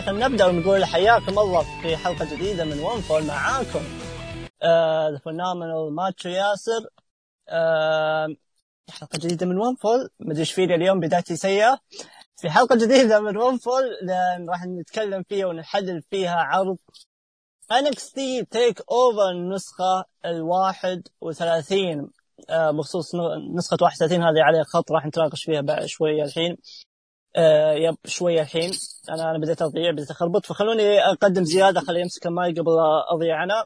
خلينا نبدأ ونقول حياكم الله في حلقة جديدة من One Fall معاكم. The Phenomenal Macho ياسر آه حلقة جديدة من One Fall مدري إيش فيني اليوم بدايتي سيئة. في حلقة جديدة من One Fall راح نتكلم فيها ونحلل فيها عرض NXT TakeOver النسخة الواحد وثلاثين. آه، بخصوص نسخة 31 هذه عليها خط راح نتناقش فيها بعد شوية الحين. آه yep شوية الحين. أنا أنا بديت أضيع بديت أخربط. فخلوني أقدم زيادة. خليه يمسك الماي قبل أضيع أنا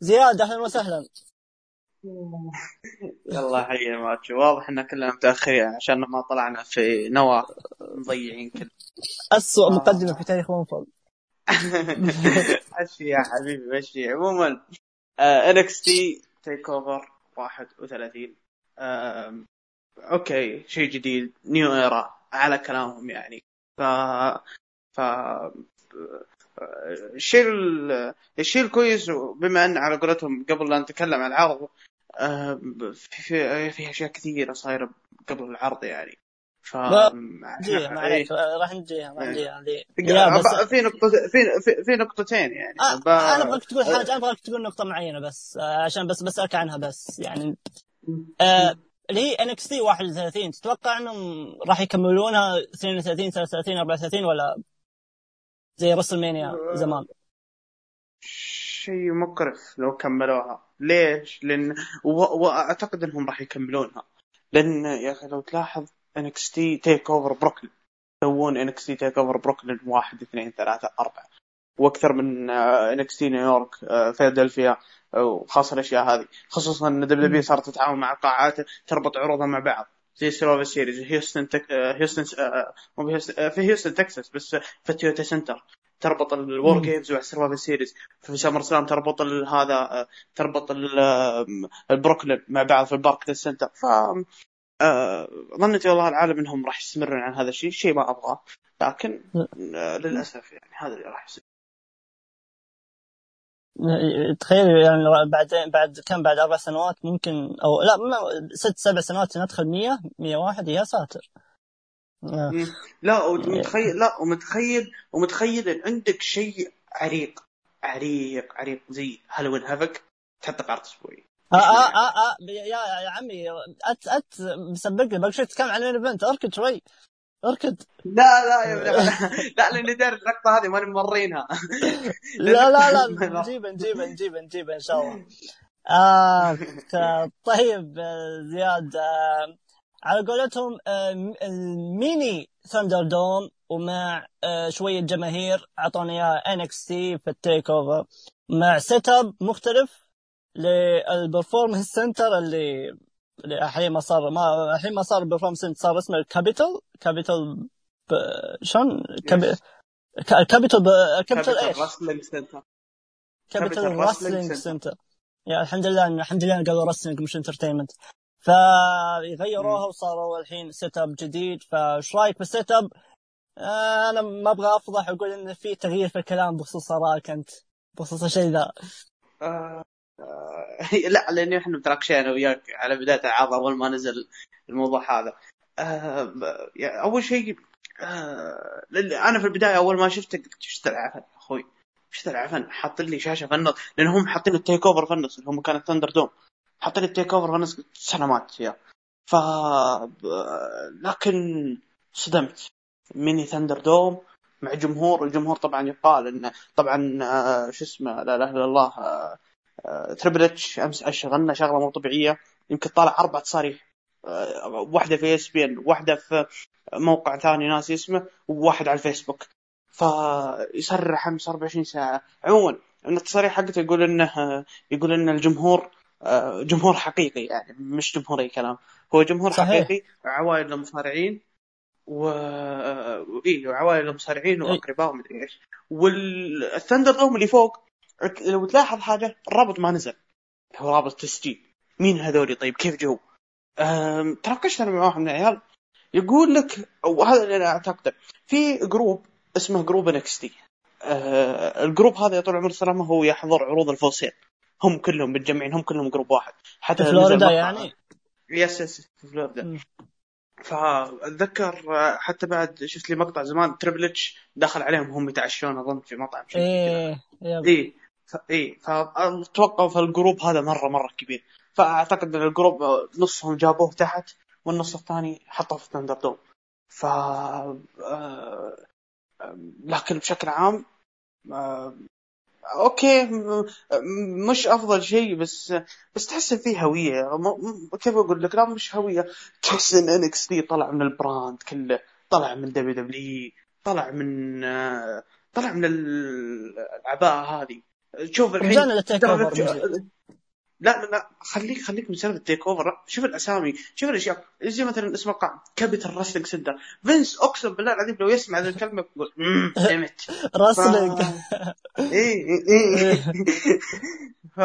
زياد أهلا وسهلا. يلا حي Macho واضح إن كلنا متأخرين عشان ما طلعنا في نوى مضيعين كل. أسوأ مقدمة في تاريخ One Fall مشي يا حبيبي مشي عموما NXT TakeOver 31 آه أوكي شيء جديد نيو ايرا على كلامهم يعني. ف ف الشيء الشيء الكويس بما أن على قولتهم قبل لا نتكلم عن العرض في, في, أشياء كثيرة صايرة قبل العرض يعني. ف نجيها عليك راح نجيها راح نجيها. هذه في نقطة في في, في نقطتين يعني. آه ب... أنا أبغاك تقول حاجة أنا أبغاك تقول نقطة معينة بس آه عشان بس بسألك عنها بس يعني. آه اللي هي NXT 31 تتوقع إنهم راح يكملونها 32 33 34 ولا زي WrestleMania زمان. شيء مقرف لو كملوها. ليش؟ لأن و... واعتقد إنهم راح يكملونها. لأن يا أخي لو تلاحظ NXT TakeOver بروكلين يسوون NXT TakeOver بروكلين واحد اثنين ثلاثة أربعة. وأكثر من NXT نيويورك فيلادلفيا وخاصة الأشياء هذه. خصوصا إن WWE صارت تتعاون مع قاعات تربط عروضها مع بعض. زي Survivor Series هيوستن تك... هيوستن مو في هيوستن تكساس بس في Toyota Center تربط ال War Games مع Survivor Series في SummerSlam تربط هذا تربط البروكلين مع بعض في ال Barclays Center. ف ظنيت والله العالم إنهم راح يستمرون عن هذا الشيء شيء ما أبغاه. لكن للأسف يعني هذا اللي راح يصير. تخيل يعني بعدين بعد كم؟ بعد أربع سنوات ممكن أو لا ست سبع سنوات ندخل 100 101 يا ساتر. لا ومتخيل لا ومتخيل ومتخيل إن عندك شيء عريق عريق عريق زي هالوين هافك تحط قرض أسبوعي. آه آه آه آه يا يا عمي أت أت مسبق لي. بقى تتكلم عن ال event أركض شوي. اركض لا لا يا لا, لا لأني داري اللقطة هذه ماني مورينها لا لا لا نجيبها نجيبها نجيبها نجيبها إن شاء الله. آه طيب زياد آه على قولتهم آه ال mini ThunderDome ومع آه شوية جماهير اعطونا اياها NXT في ال TakeOver. مع setup مختلف لل Performance Center اللي الحين ما صار ما الحين ما صار Performance Center صار اسمه ال Capitol Capitol شلون؟ Capitol Capitol إيش؟ Capitol Wrestling Center يا الحمد لله الحمد لله قالوا wrestling مش entertainment فغيروها وصاروا الحين setup جديد. فايش رأيك بال setup؟ آه أنا ما أبغى أفضح وأقول إن في تغيير في الكلام بخصوص ارائك أنت بخصوص الشيء ذا. آه لا لاني إحنا متناقشين أنا وياك على بداية العرض أول ما نزل الموضوع هذا. آه أول شيء آه أنا في البداية أول ما شفته قلت إيش العفن يا أخوي؟ إيش العفن؟ حاط لي شاشة في لأن هم حاطين التيك أوفر في اللي هم كانت ثندر دوم حاطين التيك أوفر في النص سلامات يا. ف لكن صدمت. mini ThunderDome مع جمهور الجمهور طبعا يقال إنه طبعا آه شو اسمه لا إله إلا الله آه Triple H أمس أشغلنا شغلة مو طبيعية. يمكن طالع أربع تصاريح. واحدة في ESPN واحدة في موقع ثاني ناسي اسمه وواحد على الفيسبوك. فيصرح أمس 24 ساعة. عموما إن التصاريح حقته يقول إنه يقول إن الجمهور جمهور حقيقي يعني مش جمهور أي كلام. هو جمهور صحيح. حقيقي عوائل المصارعين و اي وعوائل المصارعين وأقرباء ومدري إيش. وال ThunderDome اللي فوق لو تلاحظ حاجة الرابط ما نزل. هو رابط تسجيل. مين هذولي؟ طيب كيف جو؟ تناقشت أنا مع واحد من العيال يقول لك وهذا اللي أنا أعتقده. في group اسمه group NXT أه ال group هذا يا طول العمر السلامه هو يحضر عروض ال Full Sail. هم كلهم متجمعين هم كلهم group واحد. حتى فلوريدا يعني؟ yes yes في فلوريدا. فأتذكر آه، حتى بعد شفت لي مقطع زمان Triple H دخل عليهم هم يتعشون أظن في مطعم شيء إيه. اي ف... اي فأتوقع في ال group هذا مره مرة كبير. فأعتقد إن ال group نصهم جابوه تحت والنص الثاني حطوه في ThunderDome. ف آه، آه، لكن بشكل عام آه، okay مش أفضل شيء بس بس تحس إن فيه هوية. كيف أقول لك؟ لا مش هوية. تحس إن NXT طلع من ال brand كله. طلع من WWE طلع من طلع من ال- العباءه هذه. شوف الحين over. لا لا لا خليك خليك من سالفة ال TakeOver شوف الأسامي شوف الأشياء. زي مثلا اسم القاع Capitol Wrestling Center فينس اقسم بالله العظيم لو يسمع هذه الكلمة يقول damn it wrestling إيه إيه ف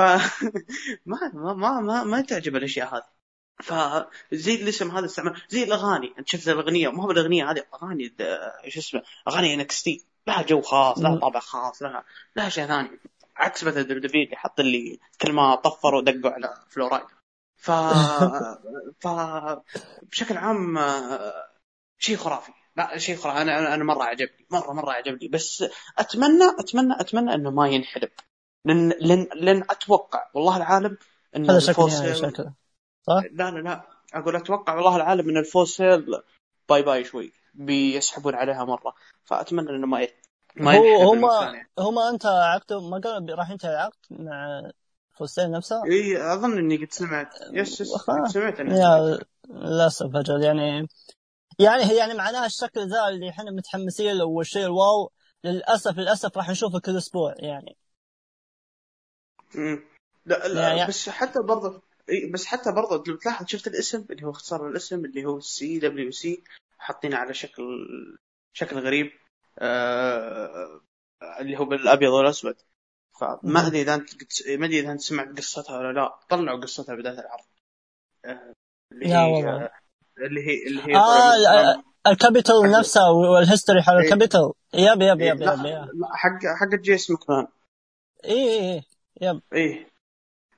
ما ما ما ما, ما تعجب الأشياء هذه. فزي الاسم هذا استعمال زي الأغاني. أنت شفت الأغنية؟ ما هو بالاغنيه هذه؟ أغاني شو اسمه؟ أغاني NXT لها جو خاص لها. طابع خاص لها لها شيء ثاني. عكس مثلا WWE اللي حط اللي كل ما طفروا دقوا على Flo Rida. ف ف بشكل عام آه، شيء خرافي. لا شيء خرافي. أنا أنا مرة عجبني. مره مرة عجبني. بس اتمنى اتمنى أتمنى إنه ما ينحلب لأن لأن لأن أتوقع. والله العالم إن هذا ال Full Sail- شكله لا لا لا. أقول أتوقع والله العالم إن ال Full Sail bye bye شوي. بيسحبون عليها مرة. فأتمنى إنه ما ما هو ينحلب هم الثانية. هم أنت عقدوا ما قالوا راح ينتهي العقد مع فوسين نفسها إي أظن إني قد سمعت. yes yes سمعت اني yeah للأسف أجل يعني يعني هي يعني معناها الشكل ذا اللي إحنا متحمسين له والشيء ال wow للاسف للأسف راح نشوفه كل أسبوع يعني. مم. لا, لا يعني- بس حتى برضه بس حتى برضه لو تلاحظ شفت الاسم؟ اللي هو اختصار الاسم اللي هو CWC حاطينه على شكل شكل غريب. اللي هو بالأبيض والأسود. فما ادري إذا أنت ما أدري إذا أنت سمعت قصتها ولا لا. طلعوا قصتها بداية العرض. آه اللي لا هي والله. آه اللي هي اللي هي ال- ال Capitol نفسها وال history حق إيه. ال Capitol yep yep إيه، yep yep حق حق Jess McMahon. اي اي اي yep. إيه.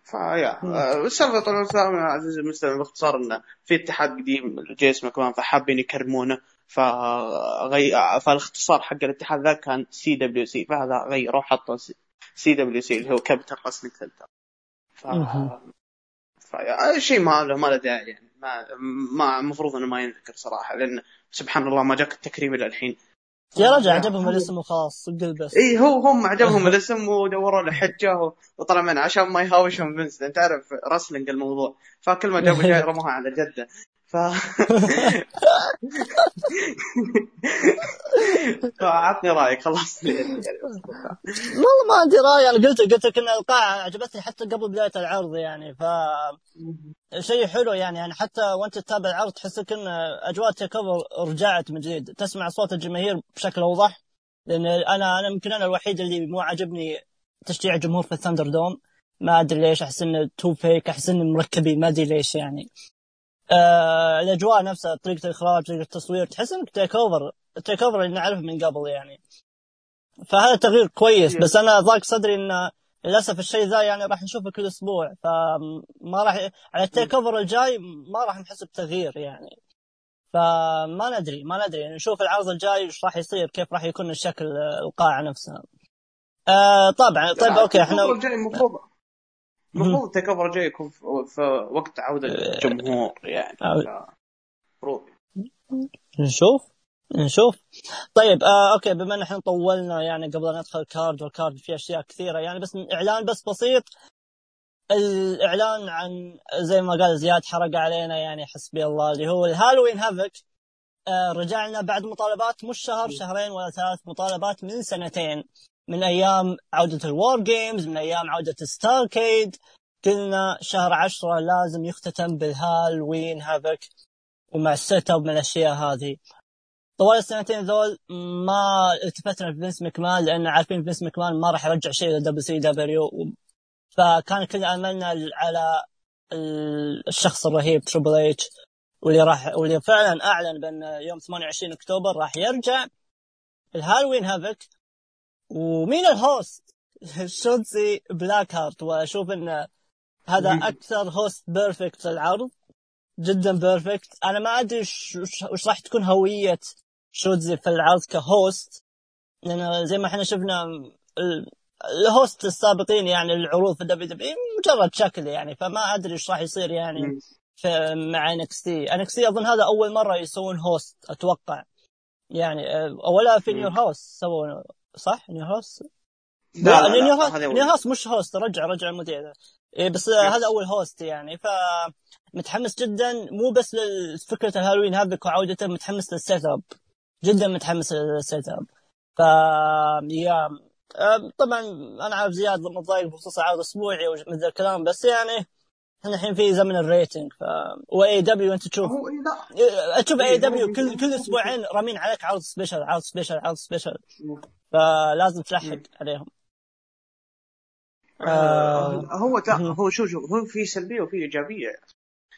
ف yeah. آه، السالفة طبعا عزيزي المستمع باختصار إنه في اتحاد قديم جيس ماكمان فحابين يكرمونه. فغي... فالاختصار حق الاتحاد ذا كان CWC فهذا غيروا حطوا CWC اللي هو Capitol Wrestling Center ف. ف yeah شيء ما له ما له داعي يعني. ما ما المفروض إنه ما ينذكر صراحة لأن سبحان الله ما جاك التكريم إلى الحين. يا رجل عجبهم الاسم وخلاص قل بس. اي هو هم عجبهم الاسم ودوروا له حجة وطلع منه عشان ما يهاوشهم Vince انت تعرف wrestling الموضوع. فكل ما جابوا شيء رموها على جدة. ف فعطني رأيك خلاص. والله ما عندي رأي أنا قلت قلت لك إن القاعة عجبتني حتى قبل بداية العرض يعني ف شيء حلو يعني يعني حتى وأنت تتابع العرض تحسك ان أجواء تيك اوفر رجعت من جديد. تسمع اصوات الجماهير بشكل أوضح لأن أنا أنا يمكن أنا الوحيد اللي مو عاجبني تشجيع الجمهور في ال ThunderDome. ما أدري ليش أحس إنه too fake أحس إنه مركبين ما أدري ليش يعني. آه الأجواء نفسها طريقة الإخراج طريقة التصوير تحس إنك TakeOver ال TakeOver اللي نعرفه من قبل يعني. فهذا تغيير كويس. بس أنا ضاق صدري انه للأسف الشيء ذا يعني راح نشوفه كل أسبوع. فما راح على ال TakeOver الجاي ما راح نحس بتغيير يعني. فما ندري ما ندري. يعني نشوف العرض الجاي إيش راح يصير كيف راح يكون الشكل القاعة نفسها. آه طبعا طيب okay إحنا المفروض المفروض ال TakeOver الجاي يكون في وقت عودة الجمهور يعني آه. المفروض نشوف؟ نشوف. طيب آه okay بما إن إحنا طولنا يعني قبل ان ندخل ال card وال card في أشياء كثيرة يعني بس إعلان بس بسيط. الإعلان عن زي ما قال زياد حرق علينا يعني حسبي الله اللي هو ال Halloween Havoc. آه رجعنا بعد مطالبات مش شهر شهرين ولا ثلاث مطالبات من سنتين. من أيام عودة ال WarGames من أيام عودة Starrcade قلنا شهر عشرة لازم يختتم بال Halloween Havoc ومع ال setup من الأشياء هذه. طوال السنتين ذول ما التفتنا في Vince McMahon لأن عارفين Vince McMahon ما راح يرجع شيء ل WCW فكان كل أملنا على الشخص الرهيب Triple H واللي راح واللي فعلا أعلن بأن يوم 28 أكتوبر راح يرجع. ال Halloween Havoc ومين ال host؟ Shotzi Blackheart وأشوف ان هذا أكثر host perfect العرض. جدا perfect أنا ما أدري وش راح تكون هوية Shotzi في العرض ك host. لأن زي ما إحنا شفنا ال host السابقين يعني العروض في ال WWE مجرد شكل يعني فما أدري إيش راح يصير يعني في مع NXT. NXT أظن هذا أول مرة يسوون host أتوقع. يعني آه، ولا في In Your House سووا صح؟ In Your House لا, لا, لا In Your House In Your House مش host رجع رجع المذيع إيه بس yes. هذا أول host يعني. ف متحمس جدا مو بس لفكرة الهالوين هذا وعودته متحمس لل setup جدا متحمس لل setup ف yeah طبعا أنا عارف زياد متضايق بخصوص عرض أسبوعي ومن ذا الكلام بس يعني إحنا الحين في زمن ال rating ف AEW أنت تشوف. تشوف AEW كل كل أسبوعين رامين عليك عرض special عرض special عرض special فلازم تلحق عليهم. آه هو هو شو شو هو في سلبية وفي إيجابية.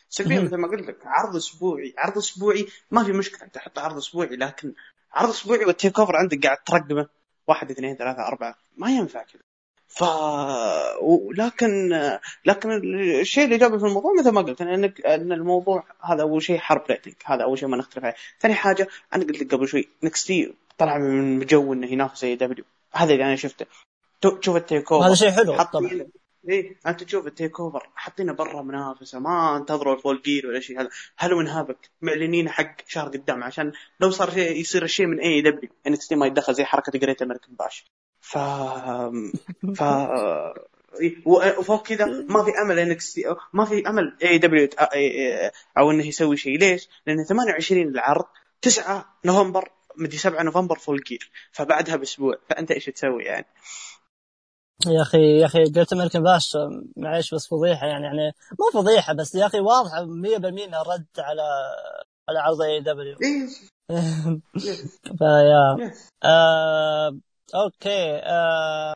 سلبية مثل ما قلت لك عرض أسبوعي. عرض أسبوعي ما في مشكلة أنت حط عرض أسبوعي لكن عرض أسبوعي وال TakeOver عندك قاعد ترقمه واحد اثنين ثلاثة أربعة. ما ينفع كذا. ف لكن لكن الشيء الايجابي في الموضوع مثل ما قلت إنك إن الموضوع هذا أول شيء حرب rating هذا أول شيء ما نختلف عليه. ثاني حاجة أنا قلت لك قبل شوي NXT طلع من جو إنه ينافس AEW هذا اللي أنا شفته. تشوف ال TakeOver هذا شيء حلو طبعا. إيه أنت تشوف ال TakeOver حاطينه برا منافسة ما انتظروا ال Full Gear ولا شيء هذا. Halloween Havoc معلنين حق شهر قدام عشان لو صار شيء يصير الشيء من AEW ان ما يتدخل زي حركة Great American Bash ف ف وفوق كذا ما في أمل إنك ما في أمل AEW أو إنه يسوي شيء. ليش؟ لأن 28 العرض 9 نوفمبر مدري 7 نوفمبر Full Gear فبعدها بأسبوع. فأنت إيش تسوي يعني؟ يا أخي يا أخي قلت American Bash معليش بس فضيحة يعني يعني مو فضيحة بس يا أخي واضحة 100% إنه رد على على عرض AEW ف yeah. آه okay آه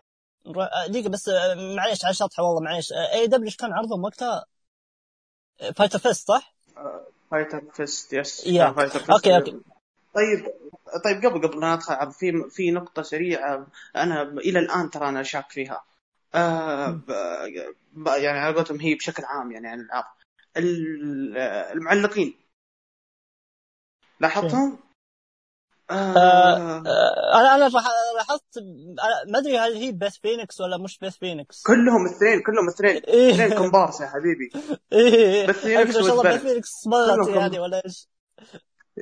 دقيقة بس معليش على شطحه والله معليش. AEW إيش كان عرضهم وقتها؟ Fyter Fest صح؟ Fyter Fest yes yeah. okay okay. طيب طيب قبل قبل ما ندخل في في نقطة سريعة أنا إلى الآن ترى أنا شاك فيها. آه يعني على قولتهم هي بشكل عام يعني عن العرض المعلقين. لاحظتهم؟ آه. آه أنا أنا لاحظت ما أدري هل هي بيث فينيكس ولا مش بيث فينيكس كلهم اثنين كلهم اثنين. إيه. اثنين كومبارس يا حبيبي. إيه. بيث فينيكس ما شاء الله بيث فينيكس مرت يعني ولا إيش.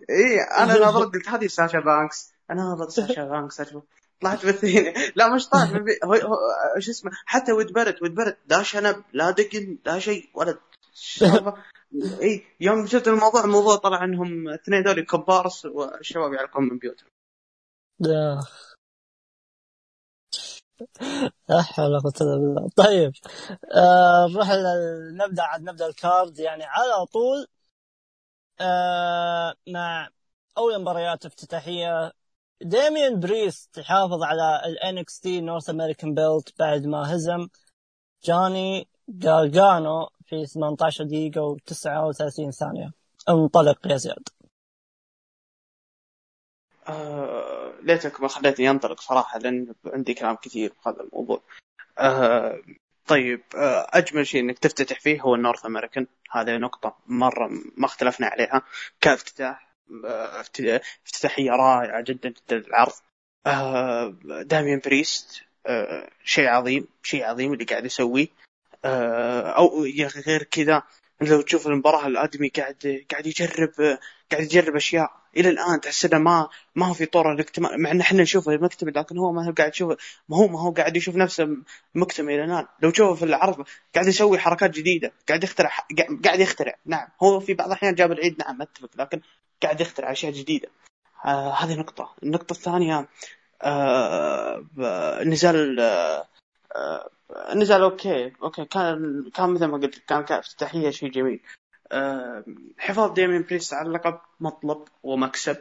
اي أنا نظرت قلت هذه ساشا بانكس أنا نظرت ساشا بانكس طلعت بالثاني لا مش طلعت شو اسمه؟ حتى ويد باريت ويد باريت لا شنب لا دقن لا شيء ولا إي يوم شفت الموضوع الموضوع طلع إنهم اثنين ذولي كومبارس والشباب يعلقون من بيوتهم. لا حول ولا بالله. طيب آه نروح نبدأ عاد نبدأ ال card. يعني على طول آه مع أول مباريات افتتاحية ديميان بريست يحافظ على ال NXT North American belt بعد ما هزم جوني جارجانو في 18 دقيقة و39 ثانية. انطلق يا زياد. آه ليتك ما خليتني ينطلق صراحة لأن عندي كلام كثير في هذا الموضوع. آه طيب آه أجمل شيء إنك تفتتح فيه هو النورث أمريكان هذه نقطة مرة ما اختلفنا عليها. كافتتاح آه افتتاحية رائعة جدا جدا للعرض. آه داميان بريست آه شيء عظيم شيء عظيم اللي قاعد يسويه. أو يا أخي غير كذا. لو تشوف المباراة الأدمي قاعد قاعد يجرب قاعد يجرب أشياء. إلى الآن تحس إنه ما ما هو في طور الاكتمال مع إن إحنا نشوفه مكتمل لكن هو ما هو قاعد يشوف ما هو ما هو قاعد يشوف نفسه مكتمل إلى الآن. لو تشوفه في العرض قاعد يسوي حركات جديدة قاعد يخترع قاعد يخترع. نعم هو في بعض الأحيان جاب العيد. نعم أتفق لكن قاعد يخترع أشياء جديدة. آه هذه نقطة. النقطة الثانية آه نزال آه النزال أوكي أوكي كان كان مثل ما قلت كان افتتاحيه شيء جميل. أه حفاظ ديمين بريست على اللقب مطلب ومكسب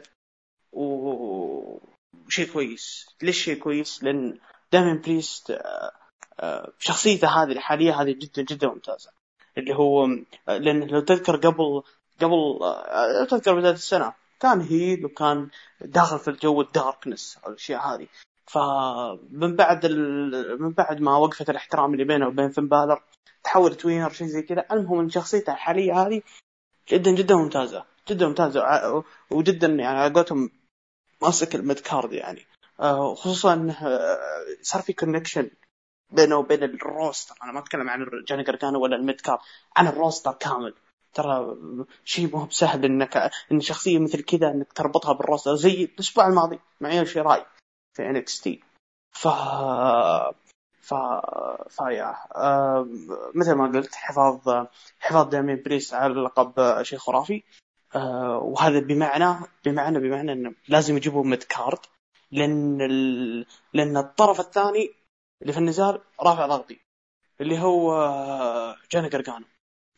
وشيء كويس. ليش شيء كويس؟ لأن ديمين بريست أه شخصيته هذه الحالية هذه جدا جدا ممتازة. اللي هو لأن لو تذكر قبل قبل أه تذكر بداية السنة كان heel وكان داخل في الجو ال darkness الأشياء هذه. فمن بعد. من بعد ما وقفت الاحترام اللي بينه وبين فين بالر تحولت winner شيء زي كذا. المهم إن شخصيته الحالية هذه جدا جدا ممتازة جدا ممتازة. وجدا يعني على قولتهم ماسك ال mid card يعني. آه، خصوصا انه صار في connection بينه وبين ال roster. أنا ما أتكلم عن جوني جرجانو ولا ال mid card عن ال roster كامل. ترى شيء مو بسهل إنك إن شخصية مثل كذا إنك تربطها بال roster. زي الأسبوع الماضي مع يو شيراي في NXT ف ف فيا آه، مثل ما قلت حفاظ حفاظ دامين بريست على اللقب شيء خرافي. آه، وهذا بمعنى بمعنى بمعنى إنه لازم يجيبوا mid card لأن ال... لأن الطرف الثاني اللي في النزال رافع ضغطي اللي هو آه، جوني جرجانو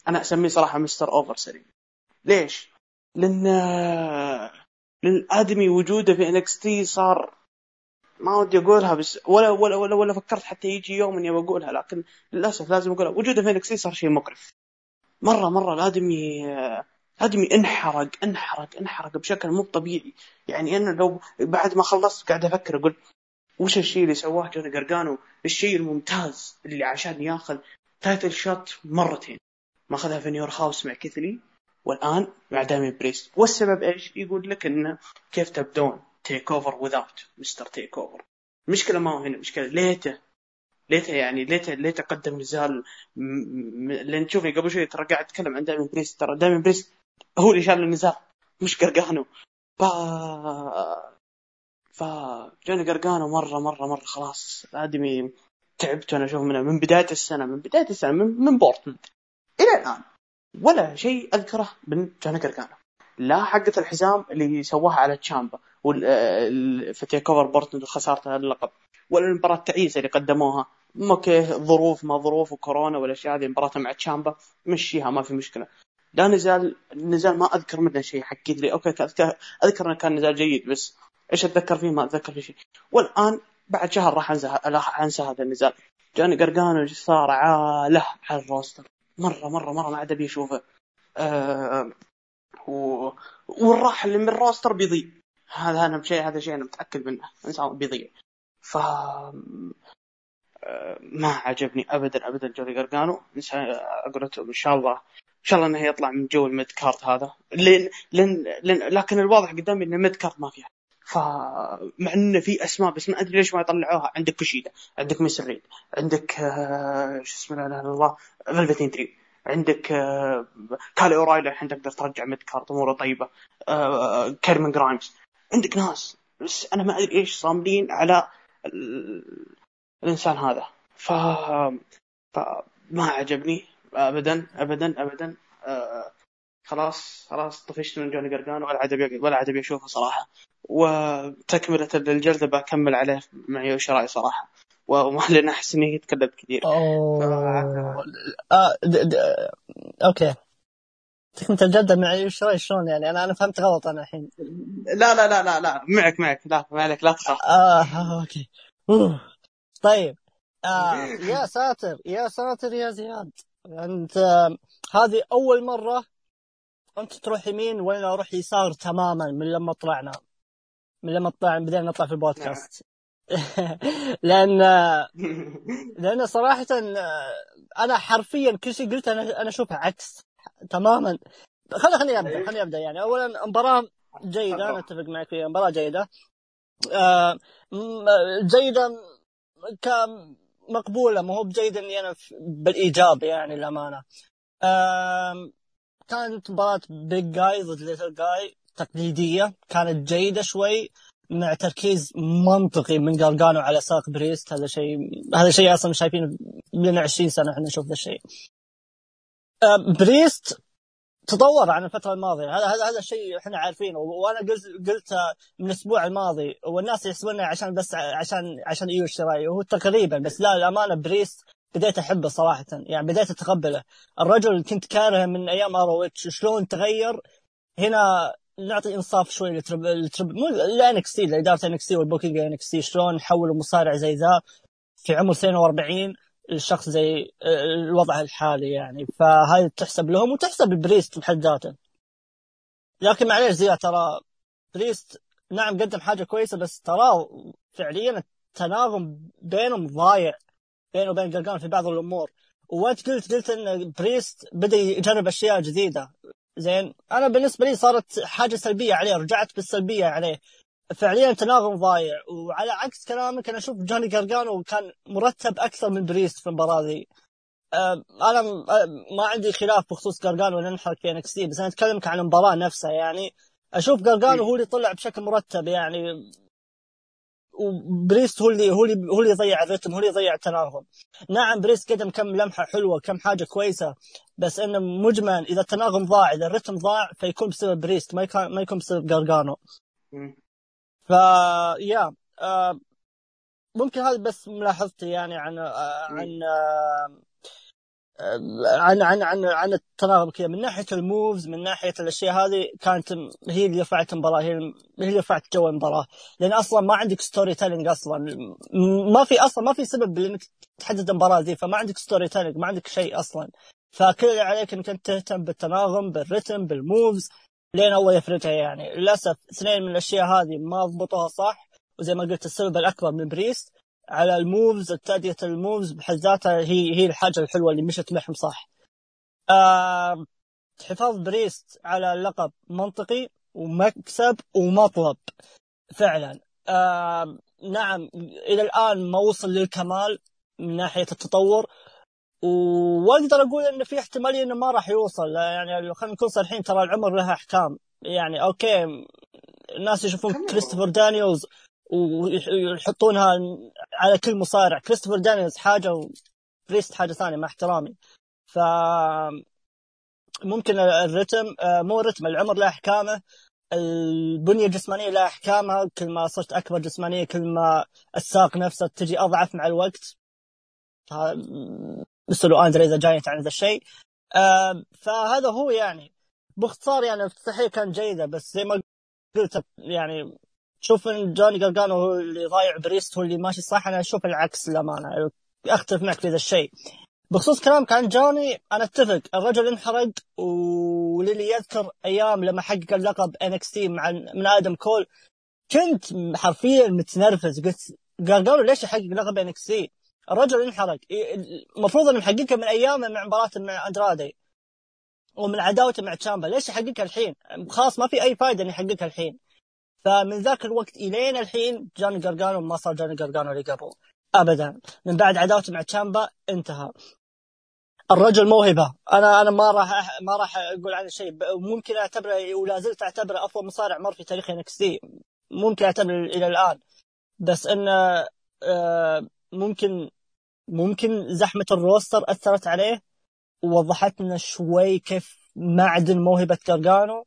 أنا أسميه صراحة Mister over سري ليش؟ لأن آه، لأن وجوده في NXT صار ما ودي أقولها بس ولا ولا ولا, ولا فكرت حتى يجي يوم إني بقولها لكن للأسف لازم أقولها. وجوده في صار شيء مقرف. مره مرة الادمي الادمي انحرق انحرق انحرق بشكل مو طبيعي. يعني أنا لو بعد ما خلصت قاعد أفكر أقول وش الشيء اللي سواه جوني جرجانو؟ الشيء الممتاز اللي عشان ياخذ title shot مرتين. ما أخذها في In Your House مع كيث لي والآن مع داميان بريست. والسبب إيش؟ يقول لك إنه كيف تبدون. TakeOver without Mister TakeOver المشكلة ما هو هنا المشكلة ليته ليته يعني ليته ليته قدم نزال م- لأن تشوفني قبل شوي ترى قاعد اتكلم عن داميان بريست ترى داميان بريست هو اللي شال النزال مش قرقانو. ف ف جوني قرقانو مرة مرة مرة خلاص الادمي تعبت أنا أشوف منه. من بداية السنة من بداية السنة من, من بورتلاند إلى الآن ولا شيء أذكره من جوني قرقانو. لا حقة الحزام اللي سواها على تشامبا. وال- ال- في TakeOver بورتلاند وخسارته اللقب. ولا المباراة التعيسة اللي قدموها. أوكي ظروف ما ظروف وكورونا والأشياء هذه مباراة مع تشامبا مشيها ما في مشكلة. لا نزال النزال ما أذكر منه شيء حكيت لي أوكي أذكر إنه كان نزال جيد بس إيش أتذكر فيه؟ ما أتذكر فيه شيء. والآن بعد شهر راح أنسى راح أنسى هذا النزال. جاني قرقانو صار؟ عاله على ال roster. مرة مرة مرة ما عاد أبي أشوفه. آه و... والراح اللي من ال roster بيضيع. هذا أنا شيء هذا شيء أنا متأكد منه. إنسان بيضيع. ف ما عجبني ابدا ابدا جوني قرقانو أقول إن شاء الله إن شاء الله إنه يطلع من جو ال mid card هذا. لأن لأن, لكن الواضح قدامي ان ال mid card ما فيها. فمع إنه في أسماء بس ما أدري ليش ما يطلعوها. عندك كوشيدا عندك ميسر ريد عندك آه، شو اسمه لا إله إلا الله فلفتين دريم عندك آه، كايل أورايلي الحين تقدر ترجع mid card أموره طيبة. آه، كاميرون جرايمز. عندك ناس بس أنا ما أدري إيش صاملين على ال- الإنسان هذا. ف فما عجبني ابدا ابدا ابدا. آه، خلاص خلاص طفشت من جوني قرقانو ولا عاد ولا عاد ابي اشوفه صراحة. وتكملة للجلدة بكمل عليه مع يوشراي صراحة. وما لأن احس اني تكلمت كثير. أوه. آه د... د... أوكي تكملة الجدة مع يوشراي شلون يعني؟ أنا أنا فهمت غلط أنا الحين. لا لا لا لا لا. معك معك. لا ما عليك. لا تخاف آه أوكي. أوه. طيب. آه يا ساتر يا ساتر يا زياد. أنت آه هذه أول مرة أنت تروح يمين وأنا أروح يسار تماما من لما طلعنا. من لما طلعنا بدينا نطلع في البودكاست. لأن لأن صراحة آه، أنا حرفيا كل شيء قلته أنا أنا أشوفه عكس. تماما. خليني خليني أبدأ خليني أبدأ. يعني اولا مباراة جيدة أنا اتفق معك فيها. مباراة جيدة. آه، جيدة كمقبولة ما هو بجيدة إني أنا بالإيجاب يعني الامانه آم، كانت مباراة big guy ضد little guy تقليدية. كانت جيدة شوي مع تركيز منطقي من قرقانو على ساق بريست. هذا شيء هذا شيء أصلا شايفينه لنا 20 سنة إحنا نشوف ذا الشيء. آه، بريست تطور عن الفترة الماضية. هذا هذا هذا الشيء إحنا عارفينه. وأنا قلت قلت من الأسبوع الماضي والناس يحسبونه عشان بس عشان عشان ايو شيراي وهو تقريبا بس لا الامانه بريست بديت أحبه صراحة. يعني بديت أتقبله. الرجل اللي كنت كارهه من أيام ار شلون تغير؟ هنا نعطي إنصاف شوي للتربل للتربل مو ل NXT لإدارة NXT وال booking NXT. شلون حولوا مصارع زي ذا في عمر 42 الشخص زي الوضع الحالي يعني. فهذه تحسب لهم وتحسب بريست بحد ذاته. لكن معليش زياد ترى بريست نعم قدم حاجة كويسة بس ترى فعليا التناغم بينهم ضايع بينه وبين جرجان في بعض الأمور. وانت قلت قلت إن بريست بدأ يجرب أشياء جديدة. زين أنا بالنسبة لي صارت حاجة سلبية عليه رجعت بالسلبية عليه. فعليا تناغم ضايع. وعلى عكس كلامك أنا أشوف جوني جارجانو كان مرتب أكثر من بريست في المباراة ذي. أنا ما عندي خلاف بخصوص جارجانو انحرق في NXT بس أنا اتكلمك عن المباراة نفسها. يعني أشوف جارجانو هو اللي طلع بشكل مرتب يعني وبريست هو اللي هو اللي هو اللي يضيع الرتم هو اللي يضيع التناغم. نعم بريست قدم كم لمحة حلوة كم حاجة كويسة بس إنه مجمل إذا التناغم ضاع إذا الرتم ضاع فيكون بسبب بريست ما يكون ما يكون بسبب جارجانو. ف yeah آه ممكن هذا بس ملاحظتي يعني عن آه عن آه عن عن عن عن التناغم كذا. من ناحية ال moves من ناحية الأشياء هذه كانت هي اللي رفعت المباراه هي هي اللي رفعت جو المباراة. لأن أصلا ما عندك storytelling أصلا. ما في أصلا ما في سبب لأنك تحدد المباراة ذي فما عندك storytelling ما عندك شيء أصلا. فكل اللي عليك إنك أنت تهتم بالتناغم بالرتم بال moves. لين الله يفرجها يعني للأسف اثنين من الأشياء هذه ما ضبطوها صح وزي ما قلت السبب الأكبر من بريست على ال moves تأدية ال moves بحد ذاتها هي هي الحاجة الحلوة اللي مشت معهم صح. آه حفاظ بريست على اللقب منطقي ومكسب ومطلب فعلا. آه نعم إلى الآن ما وصل للكمال من ناحية التطور وأقدر أقول انه في احتمالية إنه ما راح يوصل يعني خلينا نكون صريحين ترى العمر لها أحكام. يعني okay الناس يشوفون كريستوفر دانيلز ويحطونها على كل مصارع. كريستوفر دانيلز حاجة وبريست حاجة ثانية مع احترامي. ف ممكن الرتم آه، مو الرتم العمر له أحكامه البنية الجسمانية لها أحكامها كل ما صرت أكبر جسمانية كل ما الساق نفسها تجي أضعف مع الوقت. اسالوا Andre the Giant عن هذا الشيء فهذا هو يعني. باختصار يعني الافتتاحيه كانت جيدة بس زي ما قلت يعني تشوف ان جوني جارجانو هو اللي ضايع بريست هو اللي ماشي صح أنا أشوف العكس للأمانة. أختلف معك في ذا الشيء. بخصوص كلامك عن جوني أنا أتفق. الرجل انحرق وللي يذكر أيام لما حقق اللقب NXT مع من آدم كول كنت حرفيا متنرفز. قلت جارجانو ليش يحقق لقب NXT؟ الرجل انحرق. المفروض إنه محققها من أيامه مع مباراة مع أندرادي ومن عداوته مع تشامبا. ليش يحققها الحين؟ خلاص ما في أي فائده إنه يحققها الحين. فمن ذاك الوقت الين الحين جوني جارجانو ما صار جوني جارجانو اللي قبل. ابدا. من بعد عداوته مع تشامبا انتهى. الرجل موهبة. أنا أنا ما راح ما راح أقول عنه شيء. ممكن أعتبره ولا زلت أعتبره افضل مصارع مر في تاريخ إنكس ممكن أعتبره إلى الآن. بس إنه آه، ممكن ممكن زحمة ال roster أثرت عليه ووضحت لنا شوي كيف معدن موهبة جارجانو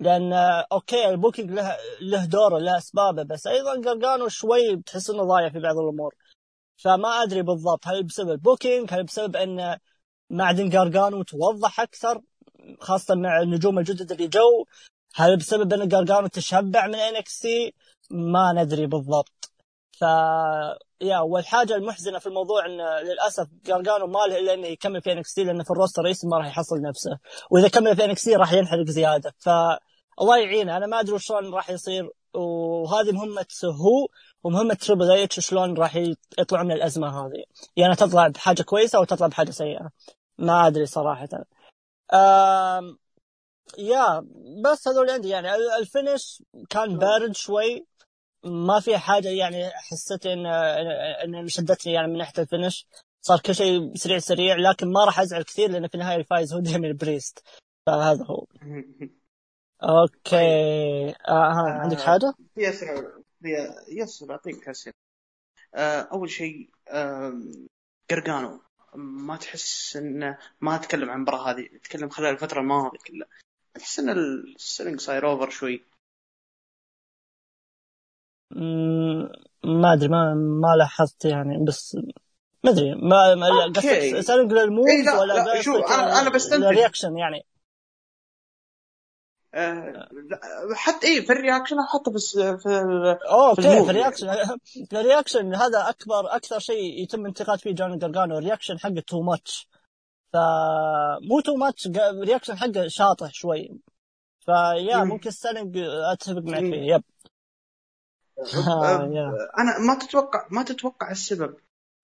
لأن okay ال booking له له دوره له أسبابه بس أيضا جارجانو شوي تحس إنه ضايع في بعض الأمور. فما أدري بالضبط هل بسبب ال booking هل بسبب إن معدن جارجانو توضح أكثر خاصة مع النجوم الجدد اللي جو هل بسبب إن جارجانو تشبع من NXT ما ندري بالضبط. ف yeah والحاجة المحزنة في الموضوع إن للأسف جارجانو ما له إلا إنه يكمل في NXT لأنه في ال roster الرئيسي ما راح يحصل نفسه. وإذا كمل في NXT راح ينحرق زيادة. ف الله يعينه. أنا ما أدري شلون راح يصير. وهذه مهمة هو ومهمة Triple H شلون راح يطلعوا من الأزمة هذه. يعني تطلع بحاجة كويسة أو تطلع بحاجة سيئة. ما أدري صراحة. آم yeah بس هذول عندي. يعني ال finish كان بارد شوي. ما في حاجة يعني حسيت ان إن شدتني يعني من ناحية ال finish. صار كل شيء سريع سريع لكن ما راح أزعل كثير لأن في النهاية الفايز هو ديمين بريست. فهذا هو. okay. طيب. آه, آه عندك حاجة؟ اسئله yes بعطيك أسئلة. آه أول شيء آه جارجانو. ما تحس انه ما أتكلم عن المباراة هذه أتكلم خلال الفترة الماضية كلها. تحس إن ال selling صاير over شوي. ما أدري ما ما لاحظت يعني بس ما أدري. ما, ما قصدك selling لل move إيه ولا شوف أنا أنا بستنتج ال reaction يعني. آه، حتى اي في ال reaction حتى بس في okay في, في ال reaction. ال reaction هذا اكبر أكثر شيء يتم انتقاد فيه جوني جارجانو ال reaction حقه too much فمو too much ال reaction حقه شاطح شوي. ف yeah ممكن selling أتفق معك فيه yep. أنا ما تتوقع ما تتوقع السبب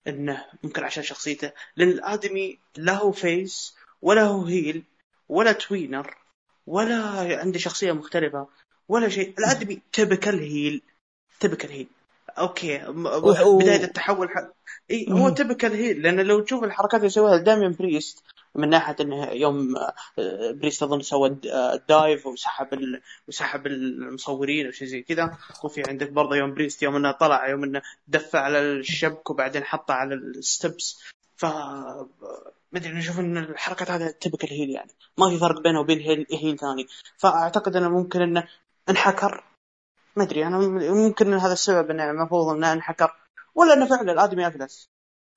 إنه ممكن عشان شخصيته لأن الآدمي لا هو face ولا هو heel ولا tweener ولا عنده شخصية مختلفة ولا شيء. الآدمي typical heel typical heel okay بداية التحول ح... إي هو. typical heel لأن لو تشوف الحركات اللي يسويها دايما بريست من ناحية إنه يوم آه، بريست اظن سوى الد- آه، ال dive وسحب ال... وسحب المصورين أو شيء زي كذا. وفي عندك برضه يوم بريست يوم إنه طلع يوم إنه دفع على الشبك وبعدين حطه على ال steps. ف ما أدري أنا أشوف إن الحركات هذه typical heel يعني. ما في فرق بينه وبين heel, heel ثاني. فأعتقد إنه ممكن إنه انحكر. ما أدري أنا ممكن هذا السبب إنه المفروض إنه انحكر. ولا إنه فعلا الادمي افلس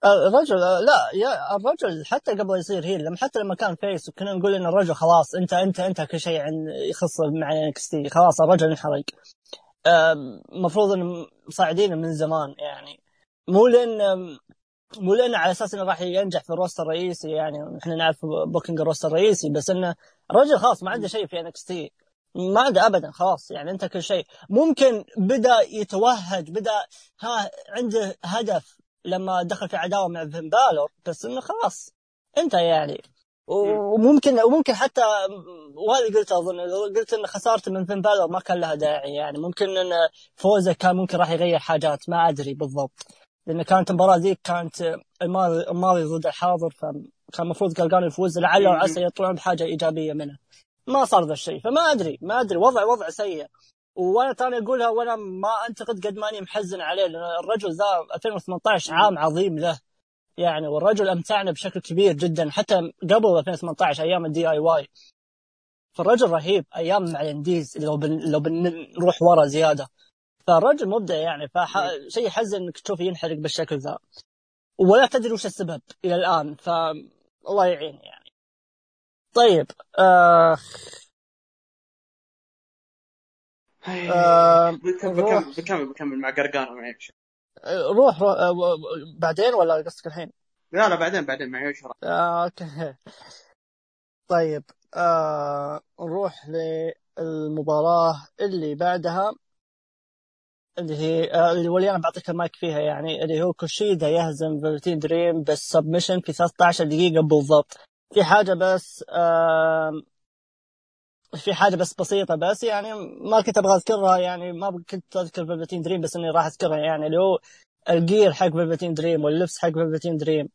الرجل آه، لا يا الرجل حتى قبل يصير heel لما حتى لما كان face وكنا نقول إن الرجل خلاص أنت أنت أنت كل شيء عن يخص مع NXT خلاص الرجل انحرق المفروض إن مصعدينه من زمان يعني. مو لأن مو لأنه على أساس إنه راح ينجح في ال roster الرئيسي يعني إحنا نعرف booking ال roster الرئيسي بس إنه الرجل خلاص ما عنده شيء في NXT ما عنده ابدا خلاص يعني أنت كل شيء. ممكن بدأ يتوهج بدأ ها عنده هدف لما دخل في عداوة مع فين بالور بس إنه خلاص أنت يعني. وممكن وممكن حتى وهذا قلت أظن قلت إن خسارته من فين بالور ما كان لها داعي يعني. ممكن إن فوزه كان ممكن راح يغير حاجات ما أدري بالضبط. لأن كانت المباراة ذيك كانت الماضي الماضي ضد الحاضر فكان المفروض قلقان يفوز. لعل وعسى يطلعون بحاجة إيجابية منه. ما صار ذا الشيء فما أدري ما أدري وضع وضع سيء. وأنا تاني اقولها وأنا ما أنتقد ماني محزن عليه لأن الرجل ذا 2018 عام عظيم له يعني والرجل أمتعنا بشكل كبير جدا حتى قبل 2018 أيام ال DIY فالرجل رهيب أيام مع الانديز لو بن لو بنروح ورا زيادة. فالرجل مبدع يعني فشيء يحزن إنك تشوفه ينحرق بالشكل ذا. ولا تدري وش السبب إلى الآن فالله يعين يعني. طيب آه آه بكمل بكمل بكمل مع قرقانة روح, روح. آه بعدين ولا قصدك الحين؟ لا لا بعدين بعدين معي وش آه okay. طيب آه نروح للمباراة اللي بعدها اللي هي آه اللي أنا بعطيك المايك فيها يعني اللي هو كوشيدا يهزم Velveteen Dream بال submission في 13 دقيقة بالضبط. في حاجة بس آه في حاجة بس بسيطة بس يعني ما كنت أبغى أذكرها يعني ما كنت أذكر Velveteen Dream بس إني راح أذكرها يعني اللي هو ال gear حق Velveteen Dream واللبس حق Velveteen Dream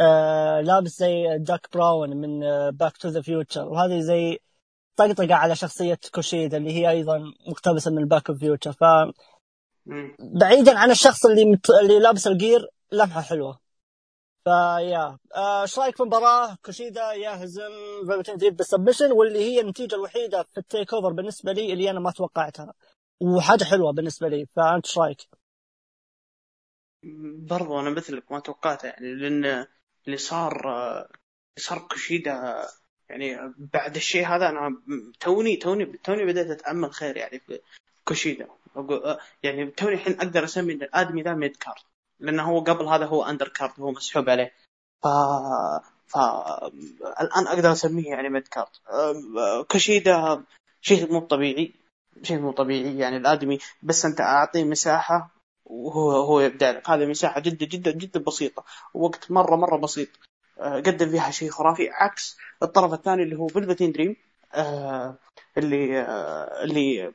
آه لابس زي Doc Brown من Back to the Future وهذه زي طقطقة على شخصية كوشيدا اللي هي أيضا مقتبسة من Back to Future ف بعيدا عن الشخص اللي مت... اللي لابس ال gear لمحة حلوة. فيا إيش آه رأيك في المباراة؟ كوشيدا يهزم Velveteen Dream بال submission واللي هي النتيجة الوحيدة في ال TakeOver بالنسبة لي اللي أنا ما توقعتها. وحاجة حلوة بالنسبة لي فأنت إيش رأيك؟ برضو أنا مثلك ما توقعته يعني لأن اللي صار صار كوشيدا يعني بعد الشيء هذا أنا توني توني توني بدأت اتامل خير يعني في كوشيدا. يعني توني الحين أقدر اسمي ان الادمي ذا mid card. لأنه هو قبل هذا هو under card هو مسحوب عليه. ف ف الآن أقدر أسميه يعني mid card كوشيدا شيء مو طبيعي شيء مو طبيعي يعني الآدمي. بس أنت أعطيه مساحة وهو هو يبدأ لك. هذه مساحة جدا جدا جدا بسيطة. وقت مرة مرة بسيط. قدم فيها شيء خرافي. عكس الطرف الثاني اللي هو Velveteen Dream آه اللي آه اللي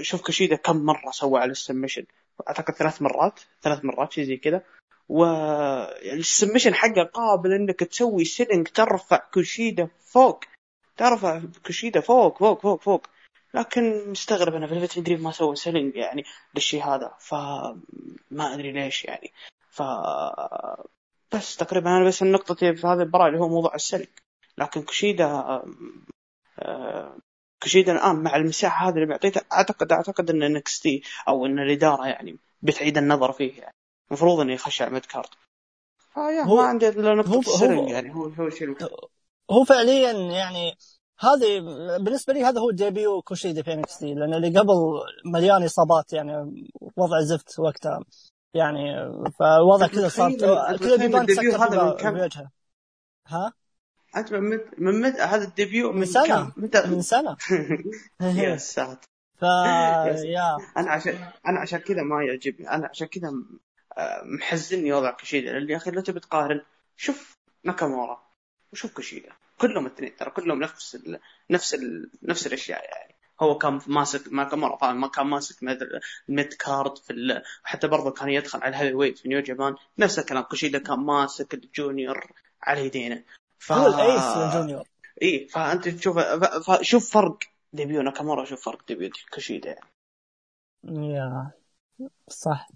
شوف كشيدا كم مرة سوى على ال submission أعتقد ثلاث مرات ثلاث مرات شيء زي كذا. وال submission حقه قابل إنك تسوي selling ترفع كوشيدا فوق. ترفع كوشيدا فوق فوق فوق فوق. لكن مستغرب أنا Velveteen Dream ما سوى selling يعني للشيء هذا. فما أدري ليش يعني. ف بس تقريبا أنا بس نقطتي في هذه المباراه اللي هو موضوع ال sell لكن كوشيدا كوشيدا الان مع المساحة هذه اللي معطيته اعتقد أعتقد إن NXT أو إن الإدارة يعني بتعيد النظر فيه يعني. المفروض إنه يخش على mid card هو ما عندي إلا نقطة ال sell يعني هو هو شيء هو فعليا يعني هذه بالنسبة لي هذا هو debut كوشيدا في NXT لأن اللي قبل مليان إصابات يعني وضع زفت وقتها يعني فالوضع كذا صار كذا بيبان هذا من وجهه ها؟ أنت من مد... من مد... هذا ال debut من, من سنة. متى... من سنة. يا ساتر. ف يا. أنا عشان أنا عشان كذا ما يعجبني. أنا عشان كذا محزني وضع كشيدا لأن يا أخي لو تبي تقارن شوف ناكامورا وشوف كشيدا كلهم اثنين ترى. كلهم نفس ال نفس ال نفس الأشياء يعني. هو كان ماسك ما كان مرة ما كان ماسك ال mid card في ال... حتى برضه كان يدخل على ال heavyweight في New Japan. نفس الكلام. كوشيدا كان ماسك ال junior على يدينه. ف... هو ال ace لل junior إي فأنت تشوف شوف فرق debut ناكامورا شوف فرق debut كوشيدا يعني يا صح.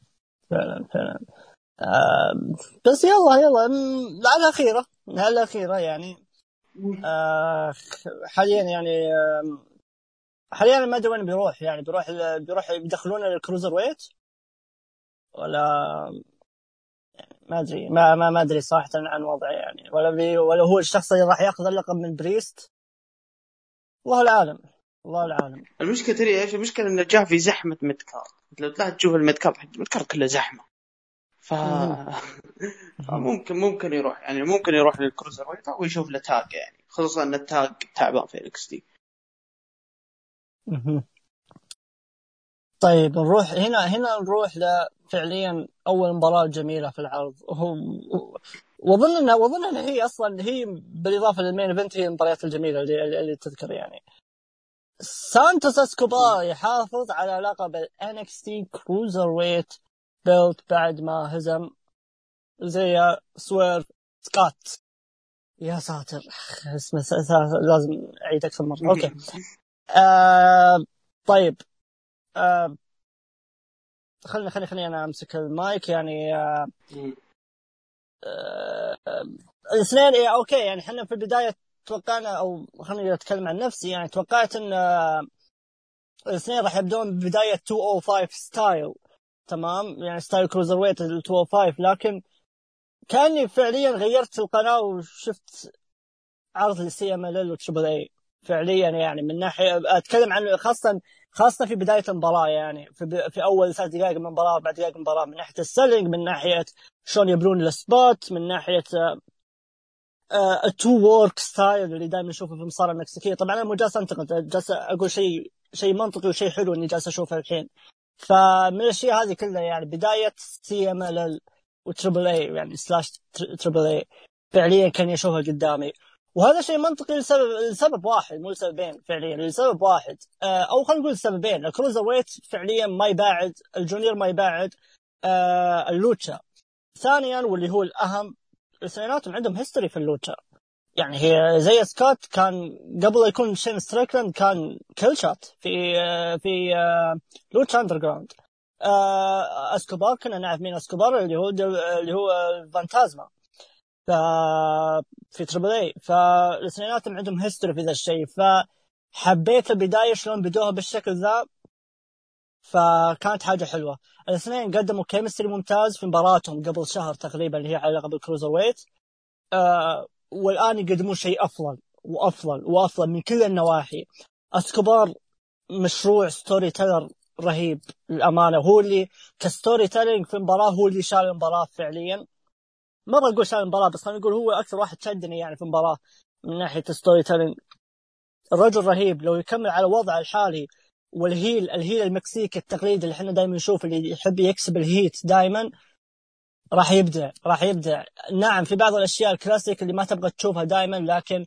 فعلا فعلا. آه بس يلا يلا على الأخيرة على الأخيرة يعني. آه حاليا يعني آه حاليا ما أدري وين بيروح يعني بيروح بيروح بيدخلونه لل cruiserweight؟ ولا ما أدري ما ما, ما أدري صراحة عن وضعه يعني. ولا بي ولا هو الشخص اللي راح يأخذ اللقب من بريست؟ الله العالم الله العالم. المشكلة ترى إيش المشكلة انه جاء في زحمة mid card لو طلعت تشوف الميدكار الميدكار كله زحمة. ف ممكن ممكن يروح يعني ممكن يروح لل cruiser ويشوف له tag يعني. خصوصا إن ال tag تعبان في ال NXT. طيب نروح هنا هنا نروح لفعليا أول مباراة جميلة في العرض. وهو وأظن إنها وأظن إنها هي أصلا هي بالإضافة لل main event هي المباريات الجميلة اللي, اللي تذكر يعني. سانتوس إسكوبار يحافظ على لقب NXT cruiserweight belt بعد ما هزم Isaiah Swerve Scott. يا ساتر اسمه لازم أعيد أكثر مرة. okay. آه طيب. آه خليني خليني خليني أنا أمسك المايك يعني آه آه الاثنين إيه okay يعني إحنا في البداية توقعنا أو خليني أتكلم عن نفسي يعني توقعت إن آه الاثنين راح يبدون ببداية 205 style تمام؟ يعني style cruiserweight 205 لكن كأني فعليا غيرت القناة وشفت عرض لل CMLL و Triple A فعليا يعني من ناحية أتكلم عنه خاصه خاصة في بداية المباراة يعني. في, في أول ثلاث دقائق من المباراة بعد دقائق من المباراة من ناحية ال selling من ناحية شلون يبنون ال spot من ناحية ال two work style اللي دائما نشوفه في المصارعة المكسيكية. طبعا أنا مو جالس أنتقد جالس أقول شيء شيء منطقي وشيء حلو إني جالس أشوفه الحين. فمن الأشياء هذه كلها يعني بداية CMLL و Triple A يعني slash Triple A فعليا كان يشوفها قدامي. وهذا شيء منطقي لسبب لسبب واحد مو لسببين فعليا لسبب واحد. آه، أو خلينا نقول سببين ال cruiserweight فعليا ما يباعد ال junior ما يباعد آه، ال lucha. ثانيا واللي هو الأهم الاثنيناتهم عندهم history في ال lucha. يعني هي Isaiah Scott كان قبل يكون Shane Strickland كان Killshot في آه، في Lucha Underground أسكوبار كنا نعرف مين أسكوبار اللي هو اللي هو Fantasma. في Triple A فالاثنيناتهم عندهم history في ذا الشيء. فحبيت البداية شلون بدوها بالشكل ذا فكانت حاجة حلوة. الاثنين قدموا chemistry ممتاز في مباراتهم قبل شهر تقريبا اللي هي على لقب ال cruiserweight آه والآن يقدمون شيء أفضل وأفضل وأفضل من كل النواحي. أسكوبار مشروع storyteller رهيب للأمانة. هو اللي ك storytelling في المباراة هو اللي شال المباراة فعليا. أبغى أقول شال المباراة بس خلينا نقول هو أكثر واحد شدني يعني في المباراة من ناحية ال storytelling الرجل رهيب لو يكمل على وضعه الحالي وال heel ال heel المكسيكي التقليدي اللي إحنا دائما نشوف اللي يحب يكسب ال heat دائما راح يبدع راح يبدع. نعم في بعض الأشياء الكلاسيك اللي ما تبغى تشوفها دائما لكن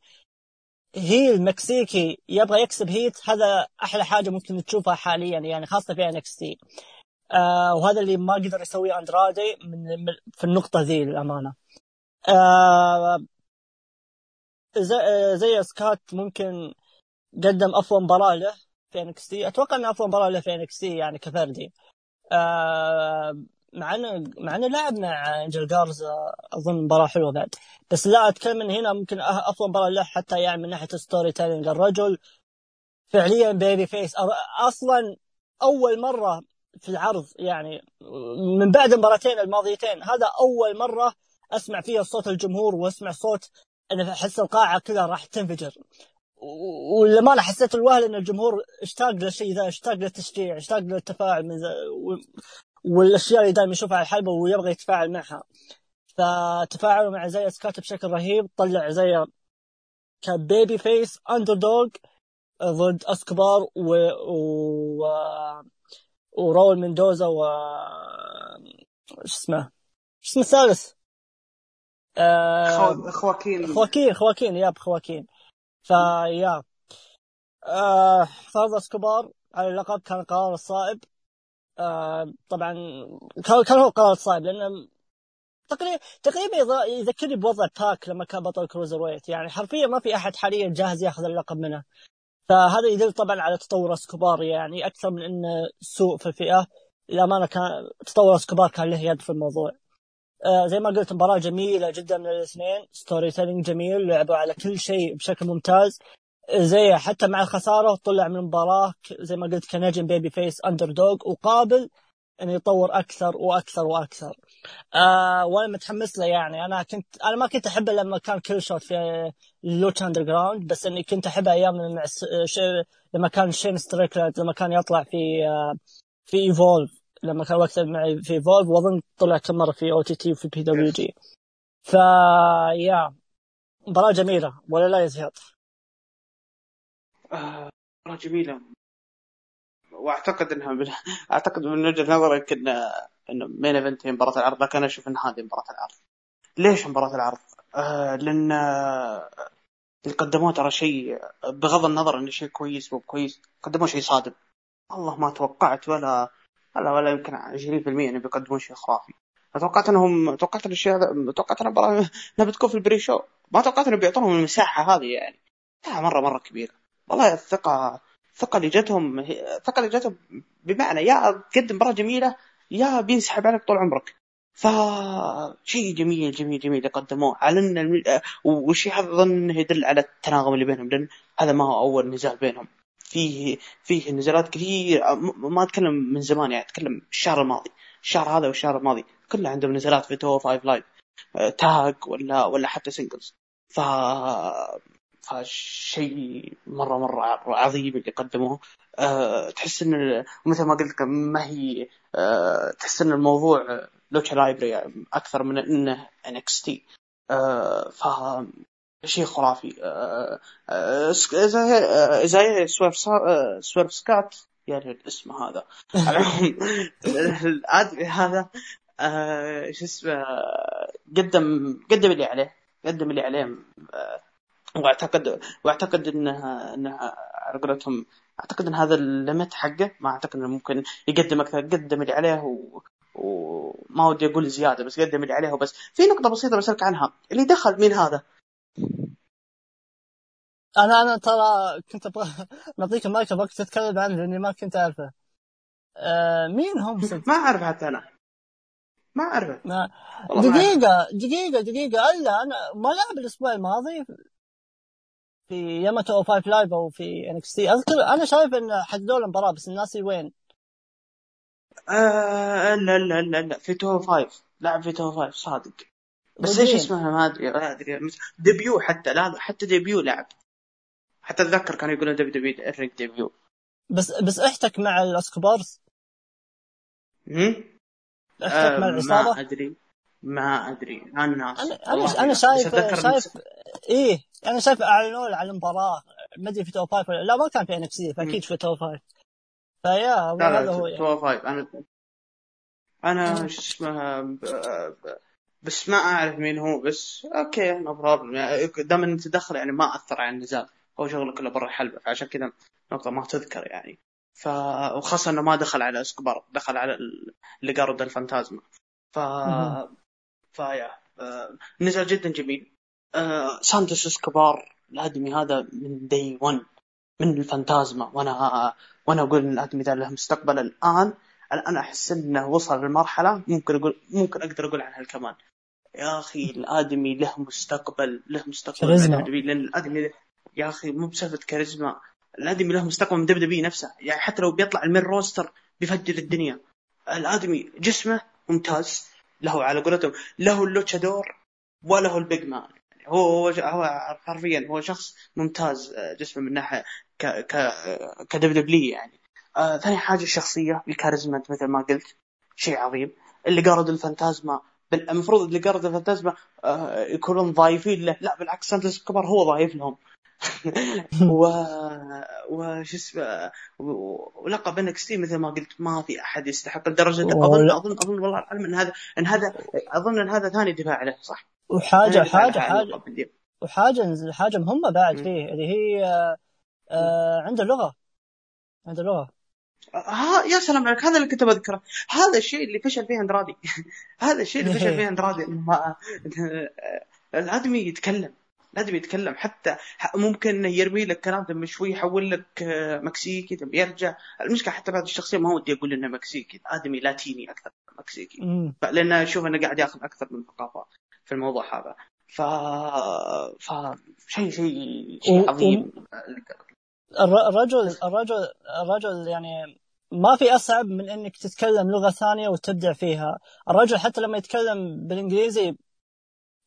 heel مكسيكي يبغى يكسب heat هذا أحلى حاجة ممكن تشوفها حاليا يعني خاصة في تي. آه وهذا اللي ما قدر يسويه أندرادي من, في النقطة ذي للأمانة. آه زي, Isaiah Scott ممكن قدم أفضل مباراة له في NXT. أتوقع إنه أفضل مباراة له في NXT يعني كفردي. آه مع انه مع إنه لعب مع Angel Garza أظن مباراة حلوة بعد. بس لا أتكلم من هنا ممكن أفضل مباراة له حتى يعني من ناحية storytelling الرجل. فعليا بيبي فيس أصلا أول مرة في العرض يعني من بعد المباراتين الماضيتين هذا أول مرة أسمع فيها صوت الجمهور وأسمع صوت أنا أحس القاعة كذا راح تنفجر. ولما أنا حسيت الوهلة إن الجمهور اشتاق للشيء ذا اشتاق للتشجيع اشتاق للتفاعل من والأشياء اللي دائما يشوفها على الحلبة ويبغى يتفاعل معها. فتفاعلوا مع زي سكات بشكل رهيب طلع زي ك babyface underdog ضد اسكبار و, و... وراول مندوزا و إيش اسمه؟ إيش اسمه الثالث؟ آه خواكين. خواكين خواكين yep خواكين. فيا آه فرض اسكوبار على اللقب كان قرار صائب آه طبعا كان هو قرار صائب لأنه تقريبا تقريبا يذكرني بوضع PAC لما كان بطل cruiserweight. يعني حرفيا ما في أحد حاليا جاهز ياخذ اللقب منه. فهذا يدل طبعا على تطور أسكوبار يعني أكثر من إنه سوء في الفئة. للأمانة كان تطور أسكوبار كان له يد في الموضوع. آه زي ما قلت مباراة جميلة جدا من الاثنين. storytelling جميل لعبوا على كل شيء بشكل ممتاز. زي حتى مع الخسارة طلع من المباراة زي ما قلت كنجم babyface underdog وقابل إنه يطور أكثر وأكثر وأكثر. آه وأنا متحمس له يعني. أنا كنت أنا ما كنت أحبه لما كان Killshot في Lucha Underground بس إني كنت أحبه أيام مع لما كان Shane Strickland لما كان يطلع في آه في Evolve لما كان وقتها معي في Evolve وأظن طلع كم مرة في OTT وفي PWG ف يا مباراة جميلة ولا لا يا زياد؟ آه، مباراة جميلة. واعتقد إنها من... أعتقد من وجهة نظرك إن انه main event هي مباراة العرض لكن أنا أشوف إن هذه مباراة العرض. ليش مباراة العرض؟ آه لأن اللي قدموه ترى شيء بغض النظر انه شيء كويس مو كويس قدموه شيء صادم. والله ما توقعت ولا ولا ولا يمكن 20% انه بيقدمون شيء خرافي. توقعت انهم توقعت الاشياء توقعت إن إنها بتكون في ال pre-show. ما توقعت إنهم بيعطونهم المساحة هذه يعني. لا مره مرة كبيرة. والله الثقة الثقه اللي جتهم الثقه اللي جتهم بمعنى يا تقدم مباراه جميلة يا بينسحب عليك طول عمرك. ف شيء جميل جميل جميل قدموه. على إن والشيء هذا اظن إنه يدل على التناغم اللي بينهم؟ لأن هذا ما هو أول نزال بينهم. فيه فيه نزالات كثير. ما أتكلم من زمان يعني أتكلم الشهر الماضي. الشهر هذا والشهر الماضي كله عندهم نزالات في two five Live tag ولا ولا حتى singles ف فشيء مرة مرة عظيم اللي قدموه. أه تحس إن مثل ما قلت ما هي أه تحس إن الموضوع lucha libre أكثر من إنه NXT. أه ف شيء خرافي. أه أه Isaiah Swerve Swerve Scott يعني الاسم هذا. الادمي هذا شو اسمه قدم قدم اللي عليه قدم اللي عليه واعتقد واعتقد انها انها على قولتهم أعتقد إن هذا الليمت حقه ما أعتقد إنه ممكن يقدم أكثر قدم اللي عليه و... وما ودي أقول زيادة بس قدم اللي عليه وبس. في نقطة بسيطة بسألك عنها اللي دخل مين هذا؟ أنا أنا ترى كنت أبغى نعطيك المايك أبغاك تتكلم عنه لأني ما كنت أعرفه. آه مين هم؟ صدق؟ ما أعرف حتى أنا. ما أعرفه. ما... دقيقة دقيقة دقيقة. ألا أنا ما لعب الأسبوع الماضي. في ياماتو أو five Live أو في NXT أذكر أنا شايف إن حددوا له مباراه بس الناس وين؟ آه لا لا لا لا في two five لعب في two five صادق. بس إيش اسمها ما ادري ما ادري ديبيو حتى لا حتى ديبيو لعب. حتى أتذكر كانوا يقولون دبليو دبليو الريك ديبيو. بس بس احتك مع الأسكوبارز؟ امم احتك آه مع العصابه؟ ما أدري. ما أدري أنا أنا أنا, أنا شايف شايف إيه أنا شايف أعلنوا على المباراة. ما أدري في تو فايف ولا لا ما كان في انكس فأكيد في تو فايف. فيا هذا هو يعني. تو فايف. أنا أنا شو اسمه بس ما أعرف مين هو بس okay no problem يعني دام انت تدخل يعني ما أثر على النزال. هو شغله كله برا الحلبة فعشان كذا نقطة ما تذكر يعني. ف وخاصة إنه ما دخل على إسكوبار دخل على ليقادو ديل فانتازما ف ف yeah آه نزال جدا جميل. آه سانتوس اسكوبار الأدمي هذا من day 1 من الفانتازما. وأنا وأنا أقول إن الأدمي ذا له مستقبل الآن. الآن أحس إنه وصل للمرحله ممكن أقول ممكن أقدر أقول عنها كمان. يا أخي الأدمي له مستقبل له مستقبل لأن الأدمي يا أخي مو بسالفة كاريزما. الأدمي له مستقبل من W نفسه. يعني حتى لو بيطلع ال main roster بيفجر الدنيا. الأدمي جسمه ممتاز. له على قولتهم له ال luchador وله ال big man هو هو حرفيا هو شخص ممتاز آه، جسمه من ناحية ك ك ك W يعني. آه ثاني حاجة الشخصية الكاريزما مثل ما قلت شيء عظيم. ليقادو ديل فانتازما المفروض ليقادو ديل فانتازما آه يكونون ضايفين له. لا بالعكس سانتوس كبر هو ضايف لهم. و وش اسمه ولقب NXT مثل ما قلت ما في أحد يستحق لدرجه اظن اظن اظن والله العلم إن هذا إن هذا أظن إن هذا ثاني دفاع له صح؟ وحاجه حاجة حاجة وحاجه حاجة مهمة بعد فيه اللي هي آه عنده لغه عنده لغه ها يا سلام عليك هذا اللي كنت بذكره هذا الشيء اللي فشل فيه أندرادي. هذا الشيء اللي فشل فيه أندرادي. انه الأدمي يتكلم. الادمي يتكلم حتى ممكن إنه يرمي لك كلام ثم شوي يحول لك آه، مكسيكي ثم يرجع. المشكلة حتى بعد الشخصية ما ودي أقول إنه مكسيكي آدمي لاتيني أكثر من مكسيكي. لأن أشوف إنه قاعد يأخذ أكثر من ثقافة في الموضوع هذا. ف ف شيء شيء شيء عظيم. الرجل الرجل الرجل يعني ما في أصعب من إنك تتكلم لغة ثانية وتبدع فيها. الرجل حتى لما يتكلم بالإنجليزي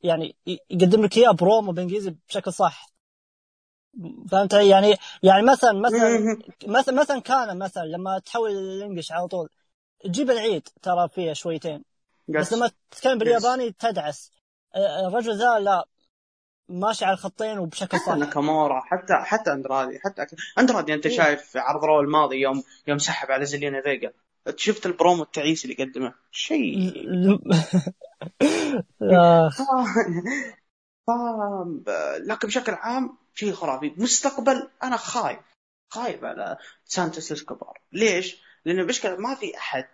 يعني يقدم لك إياه برومو بالانجليزي بشكل صح. فهمت علي؟ يعني يعني مثلا مثلا مثلا مثلا كان مثلا لما تحول الانجلش على طول تجيب العيد ترى فيها شويتين بس لما تتكلم بالياباني تدعس. الرجل ذا لا ماشي على الخطين وبشكل صح. ناكامورا حتى حتى أندرادي حتى أندرادي أنت إيه؟ شايف عرض Raw الماضي يوم يوم سحب على زلينا فيجا. شفت البرومو التعيس اللي قدمه؟ شيء. ف... لكن بشكل عام شيء خرافي. مستقبل أنا خايف. خايف على سانتوس إسكوبار. ليش؟ لأنه بشكل ما في أحد.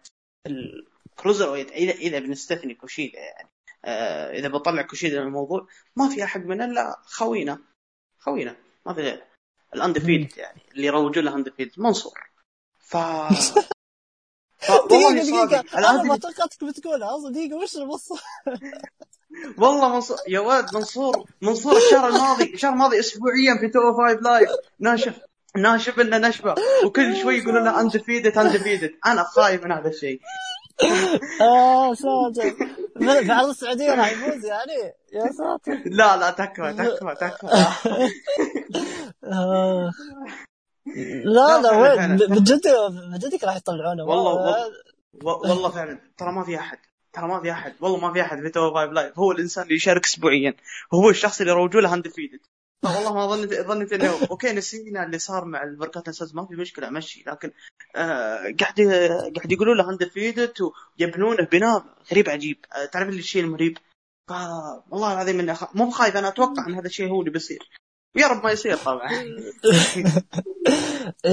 ال cruiser اذا إذا بنستثني كوشيدا يعني. آه إذا بطلع كوشيدا من الموضوع ما في أحد من إلا خوينا. خوينا. ما في ال undefeated يعني. اللي يروجوا له undefeated. منصور. ف دقيقة دقيقة أنا ما توقعتك بتقولها. أصلا دقيقة وش المنصور والله منصور يا ولد منصور منصور الشهر الماضي الشهر الماضي اسبوعيا في Two Five Live ناشف ناشف لنا نشبه وكل شوي يقولوا لنا undefeated undefeated أنا خايف من هذا الشيء. آه ساتر في عرض السعودية راح يفوز يعني؟ يا ساتر. لا لا تكفى تكفى تكفى. آه. لا لا وين؟ بجد بجدك راح يطلعونه. والله والله. فعلا. ترى ما في أحد ترى ما في أحد والله ما في أحد في Two Five Live هو الإنسان اللي يشارك اسبوعيا. هو الشخص اللي روجوا له undefeated والله ما ظنيت ظنيت إنه okay نسينا اللي صار مع البركات أساس ما في مشكلة مشي. لكن آه قاعد قاعد يقولوا له undefeated ويبنونه بناء غريب عجيب. آه تعرف الشيء المريب؟ والله العظيم إني مو خايف أنا أتوقع إن هذا الشيء هو اللي بيصير. يا رب ما يصير طبعا.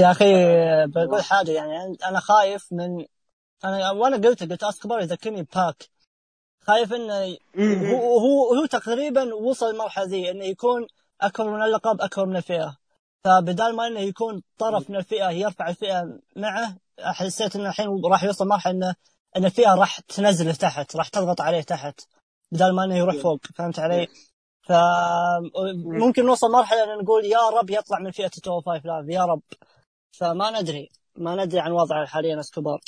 يا أخي بقول حاجة يعني أنا خايف من أنا وأنا قلت قلت اسكبر يذكرني باك خايف إنه هو هو هو تقريبا وصل المرحله ذي إنه يكون أكبر من اللقب أكبر من الفئة. فبدال ما إنه يكون طرف من الفئة يرفع الفئة معه حسيت إنه الحين راح يوصل مرحلة إنه إن الفئة راح تنزله تحت راح تضغط عليه تحت بدال ما إنه يروح فوق. فهمت علي؟ فممكن نوصل مرحلة إن نقول يا رب يطلع من فئة Two Five Live يا رب. فما ندري ما ندري عن وضعه حاليا اسكوبار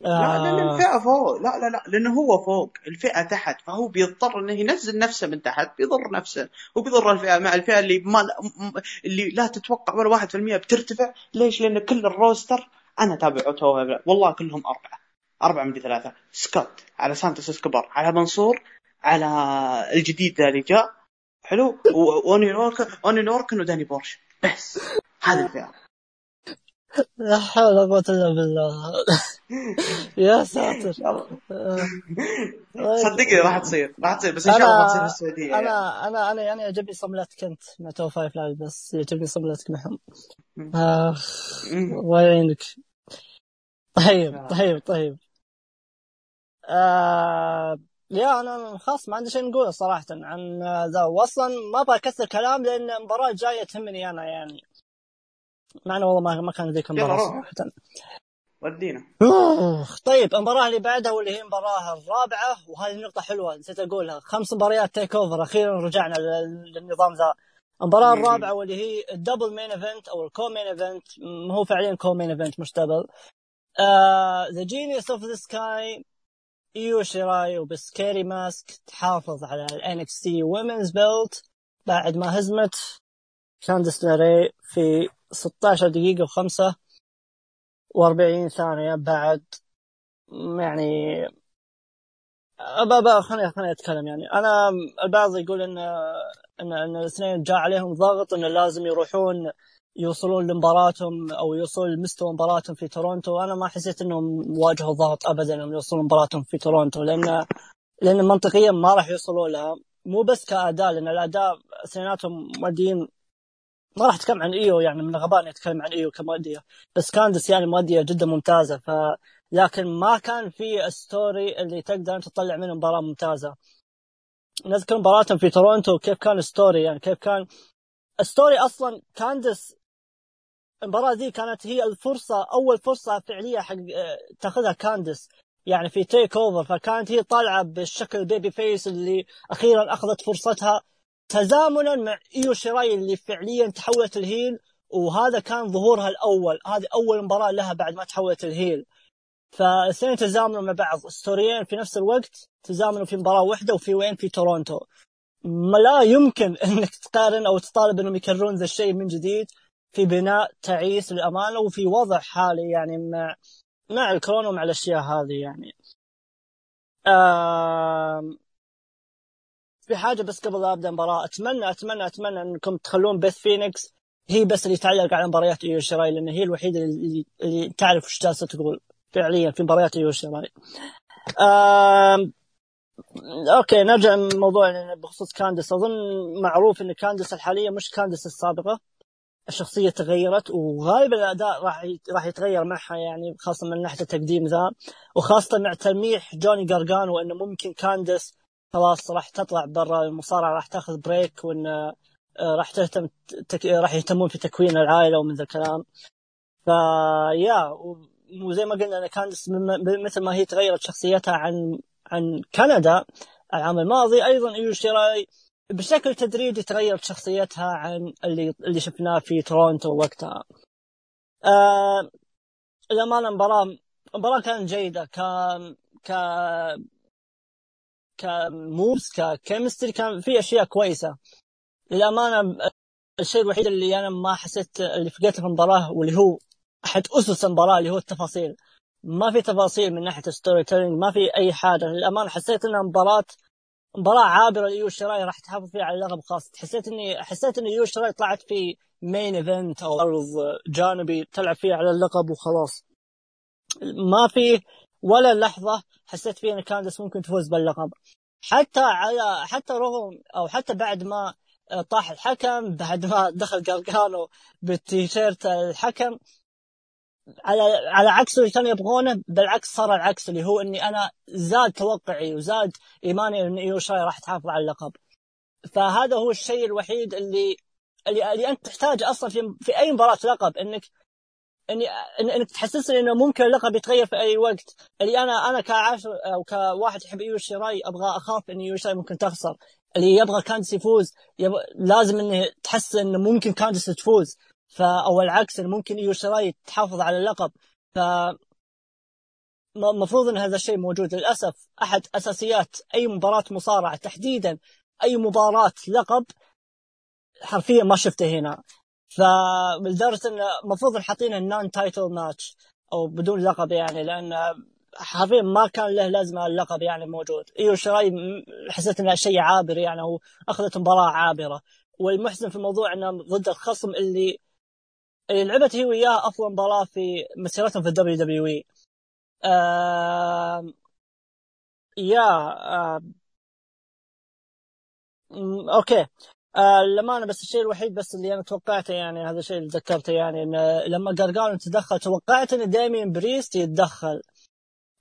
لا لأن آه. الفئة فوق. لا لا لا لأنه هو فوق. الفئة تحت. فهو بيضطر إنه ينزل نفسه من تحت بيضر نفسه وبيضر الفئة مع الفئة اللي ما اللي لا تتوقع ولا 1% بترتفع. ليش؟ لأن كل ال roster أنا تابعه والله كلهم أربعة. أربعة من ثلاثة. سكوت. على سانتوس إسكوبار. على منصور على الجديد اللي جاء. حلو؟ وأوني لوركن أوني لوركن وداني بورش. بس. هذه الفئه لا حول ولا قوة إلا بالله. يا ساتر. صدقني راح تصير. راح تصير. بس إن شاء الله ما تصير في السعودية. أنا أنا أنا يعني يعجبني صملتك أنت مع Two Five Live بس يعجبني صملتك معهم. اخ الله يعينك. طيب آه. طيب طيب. آه. يا أنا خلاص ما عندي شيء نقوله صراحة عن ذا. واصلا ما أبغى أكثر كلام لأن المباراة الجايه تهمني أنا يعني. معنا والله ما ما كان ذيك المباراة صراحة. ودينا. طيب المباراة اللي بعدها واللي هي المباراة الرابعة وهذه نقطة حلوة نسيت أقولها. خمس مباريات TakeOver أخيرا رجعنا للنظام ذا. المباراة الرابعة واللي هي ال double main event أو ال co-main event هو فعليا co-main event مش double the Genius of the Sky إيو شيراي وبسكيري ماسك تحافظ على NXT women's belt بعد ما هزمت كاندس لوراي في 16 دقيقة و5 و40 ثانية بعد يعني أبا خليني خليني أتكلم. يعني أنا البعض يقول ان ان إن الاثنين جاء عليهم ضغط انه لازم يروحون يوصلون لمباراتهم أو يوصلون لمستوى مباراتهم في تورونتو. أنا ما حسيت إنهم واجهوا ضغط ابدا إنهم يوصلون مباراتهم في تورونتو لأن لأن منطقيا ما راح يوصلوا لها. مو بس كأداء لأن الأداء اثنيناتهم مؤديين ما راح أتكلم عن إيو يعني من إني أتكلم عن إيو كمؤدية. بس كاندس يعني مؤدية جدا ممتازة ف لكن ما كان في story اللي تقدر أنت تطلع منه مباراة ممتازة. نذكر مباراتهم في تورونتو كيف كان story يعني كيف كان story أصلا كاندس المباراة دي كانت هي الفرصة أول فرصة فعلية حق تاخذها كاندس يعني في TakeOver فكانت هي طالعة بالشكل babyface اللي أخيرا أخذت فرصتها. تزامنا مع إيو شيراي اللي فعليا تحولت ال heel وهذا كان ظهورها الأول. هذه أول مباراة لها بعد ما تحولت ال heel. فالاثنين تزامنوا مع بعض. story ين في نفس الوقت تزامنوا في مباراة واحدة وفي وين؟ في تورونتو. ما لا يمكن إنك تقارن أو تطالب إنهم يكررون ذا الشيء من جديد. في بناء تعيس للأمانة وفي وضع حالي يعني مع مع الكورونا ومع الأشياء هذه يعني. في حاجة بس قبل أبدأ المباراه اتمنى اتمنى أتمنى أنكم تخلون بيث فينيكس هي بس اللي تعلق على مباريات إيو شراي لأن هي الوحيدة اللي, اللي تعرف إيش جالسة تقول فعليا في مباريات إيو شراي okay نرجع لموضوع بخصوص كاندس أظن معروف إن كاندس الحالية مش كاندس السابقة. الشخصية تغيرت وغالبا الأداء راح راح يتغير معها يعني خاصة من ناحية التقديم ذا. وخاصة مع تلميح جوني جارجانو انه ممكن كاندس خلاص راح تطلع برا المصارعة راح تاخذ break وإن آه، راح تهتم تك... راح يهتمون في تكوين العائلة ومن ذا الكلام. ف yeah وزي ما قلنا إن كاندس مثل ما هي تغيرت شخصيتها عن عن كاندس العام الماضي أيضا ايو شيراي بشكل تدريجي تغيرت شخصيتها عن اللي اللي شفناه في تورونتو وقتها. آه الأمانة المباراة المباراة كانت جيدة ك ك ك moves ك chemistry كان في أشياء كويسة. للأمانة الشيء الوحيد اللي أنا ما حسيت اللي فقدته في المباراة واللي هو أحد أسس المباراة اللي هو التفاصيل. ما في تفاصيل من ناحية ال storytelling ما في أي حاجة للأمانة حسيت أنها مباراة مباراة عابرة لإيو شراي راح تحافظ فيها على اللقب خاص. حسيت اني حسيت إن إيو شراي طلعت في main event أو عرض جانبي تلعب فيه على اللقب وخلاص. ما في ولا لحظة حسيت فيها إن كاندس ممكن تفوز باللقب. حتى على حتى رغم أو حتى بعد ما طاح الحكم بعد ما دخل قرقانو بالتيشيرت الحكم على على عكس اللي كانوا يبغونه بالعكس صار العكس اللي هو إني أنا زاد توقعي وزاد إيماني ان إيو شراي راح تحافظ على اللقب. فهذا هو الشيء الوحيد اللي اللي, اللي أنت تحتاج أصلا في في أي مباراة لقب إنك إني إنك تحسسني إنه ممكن اللقب يتغير في أي وقت. اللي أنا أنا كعاشر أو كواحد يحب ايو شيراي أبغى أخاف ان ايو شيراي ممكن تخسر. اللي يبغى كاندس يفوز يبغى لازم انه تحس إنه ممكن كاندس تفوز. أو العكس ممكن إيو شراي تحافظ على اللقب. ف المفروض إن هذا الشيء موجود. للأسف أحد أساسيات أي مباراة مصارعة تحديدا أي مباراة لقب حرفيا ما شفته هنا. فلدرجه انه المفروض حاطين ال non-title match أو بدون لقب يعني لأن حرفيا ما كان له لازمة اللقب يعني موجود. إيو شراي حسيت إنه شيء عابر يعني أو أخذت مباراة عابرة. والمحزن في الموضوع إنه ضد الخصم اللي اللي لعبت هي وياه أفضل مباراة في مسيرتهم في ال WWE. yeah آه okay. آه لما أنا بس الشيء الوحيد بس اللي أنا توقعته يعني هذا الشيء اللي ذكرته يعني إن لما قرقانو تدخل توقعت إن ديميان بريست يتدخل.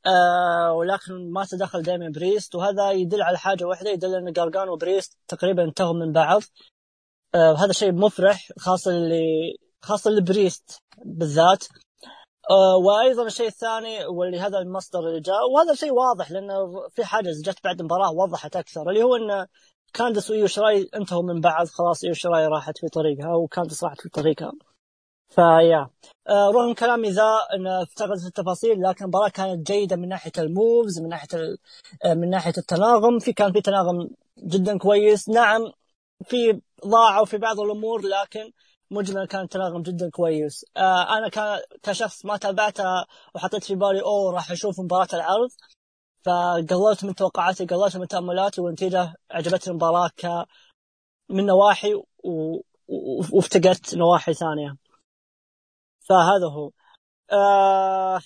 آه ولكن ما تدخل ديميان بريست وهذا يدل على حاجة واحدة يدل إن قرقانو وبريست تقريبا انتهوا من بعض. آه وهذا شيء مفرح خاصة اللي خاصة البريست بالذات. آه وأيضا الشيء الثاني واللي هذا المصدر اللي جاء وهذا شيء واضح لأنه في حاجة جت بعد المباراة وضحت أكثر اللي هو إن كاندس وإيو شراي انتهوا من بعض خلاص إيو شراي راحت في طريقها وكاندس راحت في طريقها. فيا آه رغم كلامي ذا إن افتقدت التفاصيل لكن المباراة كانت جيدة من ناحية الموفز من ناحية آه، من ناحية التناغم. في كان في تناغم جدا كويس. نعم في ضاعوا في بعض الأمور لكن مجمل كان تناغم جدا كويس. آه أنا كشخص ما تابعتها وحطيت في بالي أوه راح أشوف مباراة العرض. فقللت من توقعاتي قللت من تأملاتي والنتيجه عجبتني المباراة ك من نواحي و... وافتقدت نواحي ثانية. فهذا هو. آه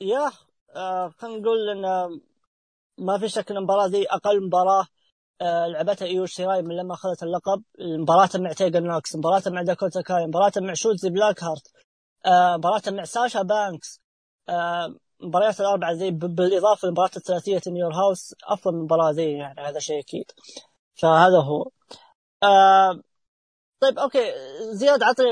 yeah آه خلينا نقول إن ما في شك إن المباراة ذي أقل مباراة لعبتها ايو شيراي من لما أخذت اللقب. مباراة مع تيجان نوكس مباراة مع داكوتا كاي مباراة مع شوتزي بلاك هارت آه مباراة مع ساشا بانكس آه المباريات الأربعة ذي بالإضافة للمباراه الثلاثية In Your House أفضل من المباراه ذي يعني هذا شيء أكيد. فهذا هو. آه طيب okay. زياد عطني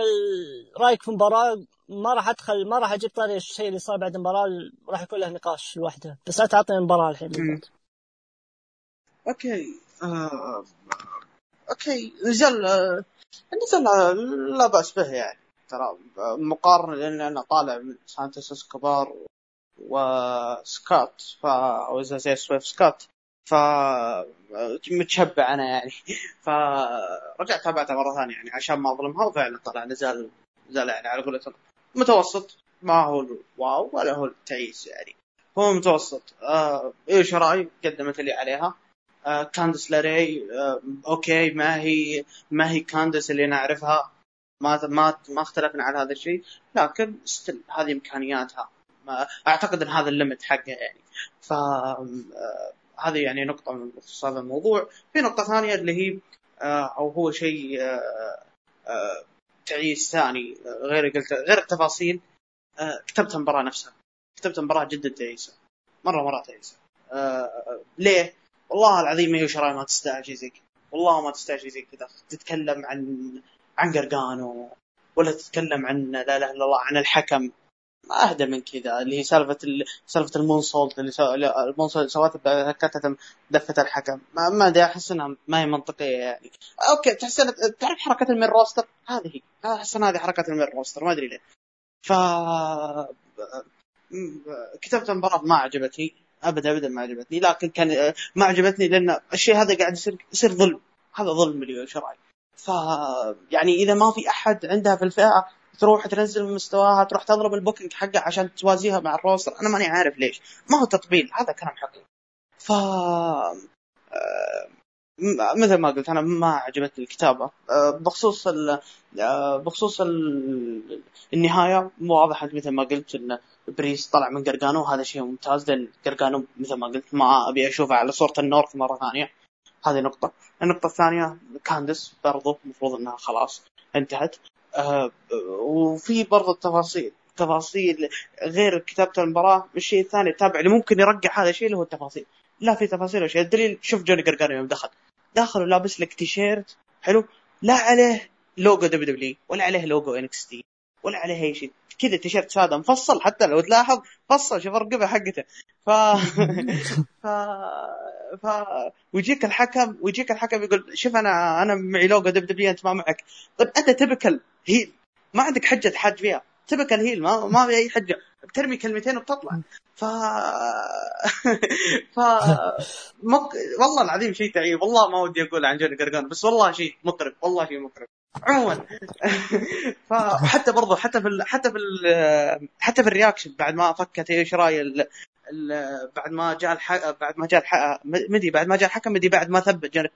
رأيك في المباراة. ما راح أدخل ما راح أجيب طاري الشيء اللي صار بعد المباراة راح يكون له نقاش لوحده. بس لا تعطيني المباراة الحين. okay. آه... okay نزال آه... نزال لا بأس به يعني ترى مقارنة لأن أنا طالع من سانتوس اسكوبار وسكوت ف أيزايا سويرف سكوت ف متشبع أنا يعني. فرجعت تابعتها مرة ثانية يعني عشان ما أظلمها وفعلا طلع نزال نزال يعني على قولتهم متوسط ما هو ال wow ولا هو التعيس يعني. هو متوسط آه إيش قدمت اللي عليها. آه كاندس لاراي آه okay ما هي ما هي كاندس اللي نعرفها. ما ما ما اختلفنا على هذا الشيء لكن still هذه إمكانياتها. أعتقد إن هذا الليمت حقه يعني. ف آه، هذه يعني نقطة من بخصوص هذا الموضوع، في نقطة ثانية اللي هي آه، أو هو شيء آه، تعيس ثاني غير قلت غير التفاصيل كتبت المباراة نفسها، كتبت المباراة جدا تعيسة، مرة مرة تعيسة. ليه؟ والله العظيم هي شراي ما تستاهل شيء زي كذا، والله ما تستاهل شيء زي كذا، تتكلم عن عن قرقانو ولا تتكلم عن لا إله إلا الله عن الحكم. ما أهدى من كذا. اللي هي سالفة ال... سالفة ال moonsault اللي سو... ال moonsault سوتها كاندس دفت الحكم. ما ما أدري أحس إنها ما هي منطقية يعني. okay تحس تعرف حركة ال main roster؟ هذه أحس إن هذه حركة ال main roster ما أدري ليه. ف كتابة المباراة ما عجبتني. أبدا أبدا ما عجبتني. لكن كان ما عجبتني لأن الشيء هذا قاعد يصير يصير ظلم. هذا ظلم شيراي ف يعني إذا ما في أحد عندها في الفئة تروح تنزل من مستواها تروح تضرب ال booking حقها عشان توازيها مع ال roster. أنا ماني عارف ليش. ما هو تطبيل. هذا كلام حقيقي. ف آه، مثل ما قلت أنا ما عجبتني الكتابة. آه، بخصوص ال... آه، بخصوص ال... النهاية واضح مثل ما قلت إن بريست طلع من قرقانو هذا شيء ممتاز. لأن قرقانو مثل ما قلت ما أبي اشوفه على صورة ال North مرة ثانية. هذه نقطة. النقطة الثانية كاندس برضو المفروض إنها خلاص انتهت. آه وفي برضو التفاصيل تفاصيل غير كتابة المباراة. الشيء الثاني التابع اللي ممكن يرقع هذا الشيء اللي هو التفاصيل. لا في تفاصيل وشيء الدليل شوف جوني قرقانو يوم دخل. داخل ولابس لك تيشيرت حلو؟ لا عليه لوجو دبليو دبليو ولا عليه logo NXT. ولا عليه أي شيء. كذا تيشيرت ساده مفصل حتى لو تلاحظ فصل شوف الرقبة حقته. ف ف ف ويجيك الحكم ويجيك الحكم يقول شوف أنا أنا معي لوجو دب دبليو أنت ما معك. طيب أنت typical heel ما عندك حجة تحاج فيها. typical heel ما ما في أي حجة. بترمي كلمتين وبتطلع. ف ف مق... والله العظيم شيء تعيب والله ما ودي أقول عن جوني قرقانو بس والله شيء مقرف والله شيء مقرف عموما. فحتى برضو حتى في ال... حتى في ال... حتى في ال reaction بعد ما فكت إيو شيراي ال... ال... بعد ما جاء الح... بعد ما جاء الح... مدي بعد ما جاء الحكم مدي بعد ما ثبت جوني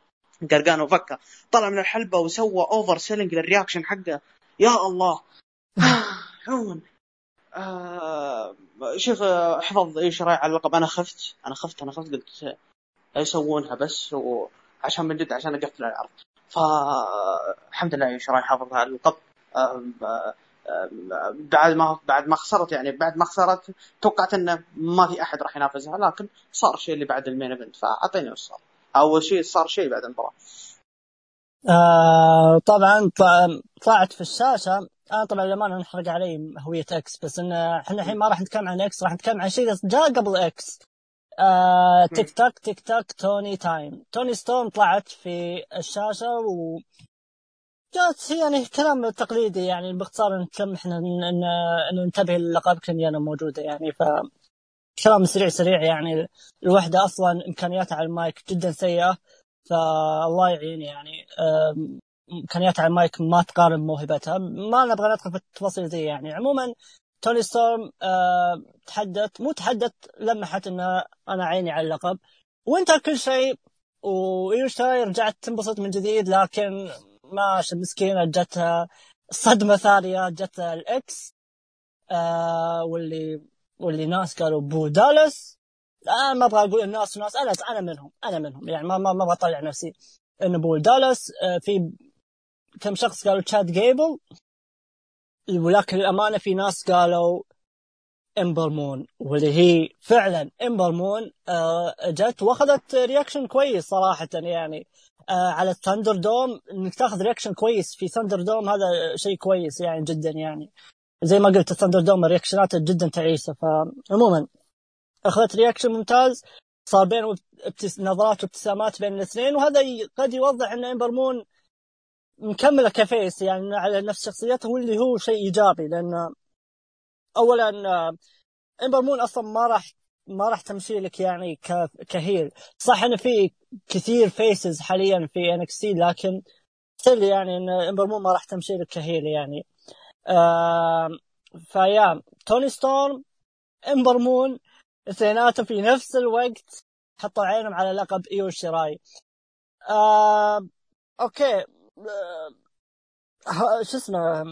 قرقانو وفكه. طلع من الحلبة وسوى over selling لل reaction حقه. يا الله. عموما. آه شوف حفظ إيو شيراي على اللقب. أنا خفت أنا خفت أنا خفت. قلت يسوونها بس وعشان من جد عشان أقفل العرض فالحمد لله إيو شيراي حافظ على اللقب بعد ما بعد ما خسرت يعني بعد ما خسرت توقعت انه ما في أحد راح ينافسها. لكن صار الشيء اللي بعد ال main event فأعطيني وش صار أول شيء صار شيء بعد المباراة. آه طبعا طلعت في الشاشه أنا طبعا لما نحرق علي هوية إكس بس ان إحنا الحين ما راح نتكلم عن إكس راح نتكلم عن شيء جاء قبل إكس آه tick tock tick tock Toni time. توني ستورم طلعت في الشاشة و جات يعني كلام تقليدي يعني باختصار نتكلم إحنا ننتبه للقب كنيانا موجودة يعني ف كلام سريع سريع يعني. الوحدة أصلا إمكانياتها على المايك جدا سيئة فالله يعين يعني. امكانياتها على المايك ما تقارن موهبتها ما نبغى ندخل في التفاصيل دي يعني. عموما توني ستورم أه تحدث مو تحدث لمحت ان أنا عيني على اللقب. وانتهى كل شيء وإيو شيراي رجعت تنبسط من جديد لكن ما مسكينة جتها صدمة ثانية جتها الإكس آه واللي واللي ناس قالوا بو دالاس. أنا ما أبغى أقول الناس وناس أنا أنا منهم أنا منهم. يعني ما ما, ما أبغى أطلع نفسي إنه بقول دالاس. آه، في كم شخص قالوا تشاد جيبل ولكن للأمانة في ناس قالوا امبر مون واللي هي فعلا امبر مون آه، جت وأخذت reaction كويس صراحة يعني آه، على ال ThunderDome إنك تأخذ reaction كويس في ThunderDome هذا شيء كويس يعني جدا يعني. زي ما قلت ال ThunderDome reaction اته جدا تعيسة. فعموما أخذت reaction ممتاز. صار بين نظرات وابتسامات بين الاثنين وهذا قد يوضح إن امبر مون مكملة ك face يعني على نفس شخصيته واللي هو شيء إيجابي لأن اولا إمبر مون أصلا ما راح ما راح تمشي لك يعني ك heel. صح إنه في كثير faces حاليا في NXT لكن still يعني إن إمبر مون ما راح تمشي لك ك heel يعني. آه فيا توني ستورم إمبر مون اثنيناتهم في نفس الوقت حطوا عينهم على لقب إيو شيراي. آه okay. آه شو اسمه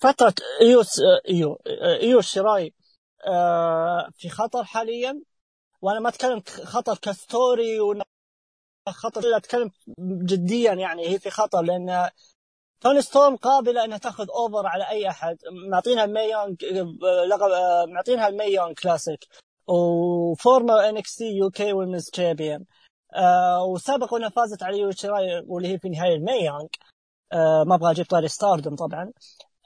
فترة ايو إيو إيو شيراي آه في خطر حاليا. وأنا ما أتكلم خطر ك story خطر لا أتكلم جديا يعني هي في خطر لأن توني ستورم قابلة إنها تأخذ over على أي أحد. معطينها المي لقب معطينها ال Mae Classic. و former NXT UK Women's Champion. وسبق انها فازت على يو شراي واللي هي في نهاية ال Mae Young آه ما أبغى أجيب طاري Stardom طبعا.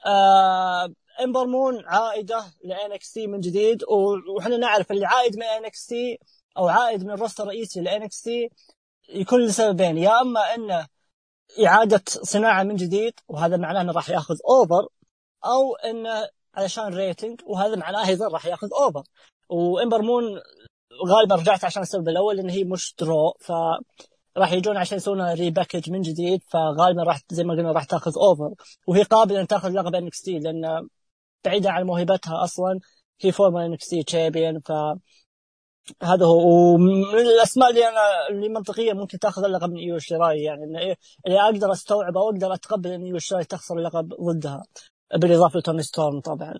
آه إمبر مون عائدة ل NXT من جديد وإحنا نعرف اللي عائد من NXT أو عائد من ال roster الرئيسي ل NXT يكون لسببين يا إما إنه إعادة صناعة من جديد وهذا معناه إنه راح يأخذ over أو إنه علشان rating وهذا معناه أيضا راح يأخذ over وإمبر مون غالبا رجعت عشان السبب الأول ان هي مش درو ف راح يجون عشان يسوون repackage من جديد فغالبا راح زي ما قلنا راح تأخذ over وهي قابلة ان تأخذ لقب NXT لأن بعيدة عن موهبتها أصلا هي former NXT champion ف هذا هو ومن الأسماء اللي أنا اللي منطقيا ممكن تأخذ اللقب من ايو شراي يعني اللي أقدر أستوعبه وأقدر أتقبل إن ايو شراي تخسر اللقب ضدها بالإضافة لتوني ستورم طبعا.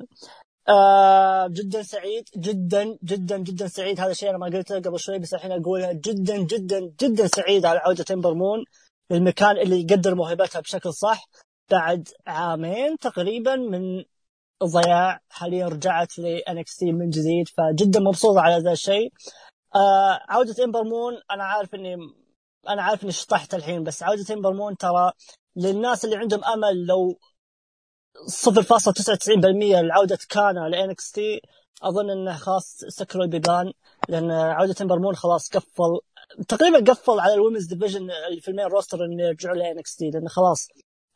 آه جدا سعيد جدا جدا جدا سعيد. هذا الشيء أنا ما قلته قبل شوي بس الحين اقولها جدا جدا جدا سعيد على عودة إمبر مون للمكان اللي يقدر موهبتها بشكل صح بعد عامين تقريبا من ضياع حاليا رجعت ل NXT من جديد فجدا مبسوطه على هذا الشيء. آه عودة امبر مون أنا عارف إني أنا عارف إني شطحت الحين بس عودة امبر مون ترى للناس اللي عندهم أمل لو 0.99% لعودة كانا ل NXT. أظن إنه خلاص سكروا البيبان لأن عودة امبر مون خلاص قفل تقريبا قفل على ال women's division في ال main roster انه يرجعوا ل NXT لأنه خلاص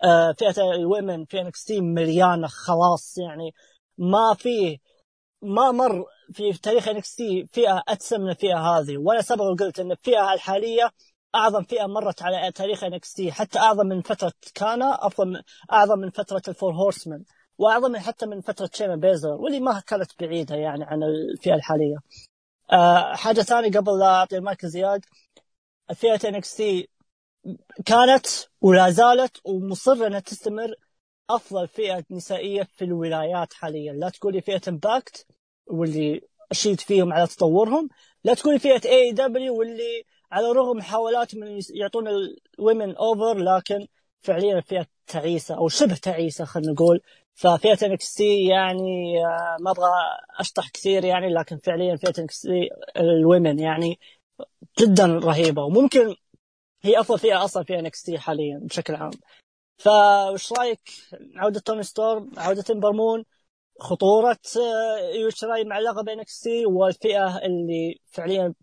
آه، فئة ال women في NXT مليانة خلاص يعني ما فيه ما مر في تاريخ NXT فئة ادسم من الفئة هذه وأنا سبق وقلت إن الفئة الحالية أعظم فئة مرت على تاريخ NXT حتى أعظم من فترة كانا أفضل من أعظم من فترة ال Four Horsewomen وأعظم حتى من فترة شاينا بيزلر واللي ما كانت بعيدة يعني عن الفئة الحالية. أه حاجة ثانية قبل لا أعطي المايك زياد. فئة NXT كانت ولا زالت ومصرة إنها تستمر أفضل فئة نسائية في الولايات حاليا. لا تقولي فئة Impact واللي أشيد فيهم على تطورهم لا تقولي فئة AEW واللي على الرغم محاولات من يعطون ال women over لكن فعليا الفئه تعيسة أو شبه تعيسة خلينا نقول. ففئة NXT يعني آه، ما أبغى أشطح كثير يعني لكن فعليا فئة NXT ال women يعني جدا رهيبة. وممكن هي أفضل فئة أصلا في NXT حاليا بشكل عام. فايش رأيك؟ عودة توني ستورم عودة امبر مون خطورة آه، يوشراي مع لقب NXT والفئة اللي فعليا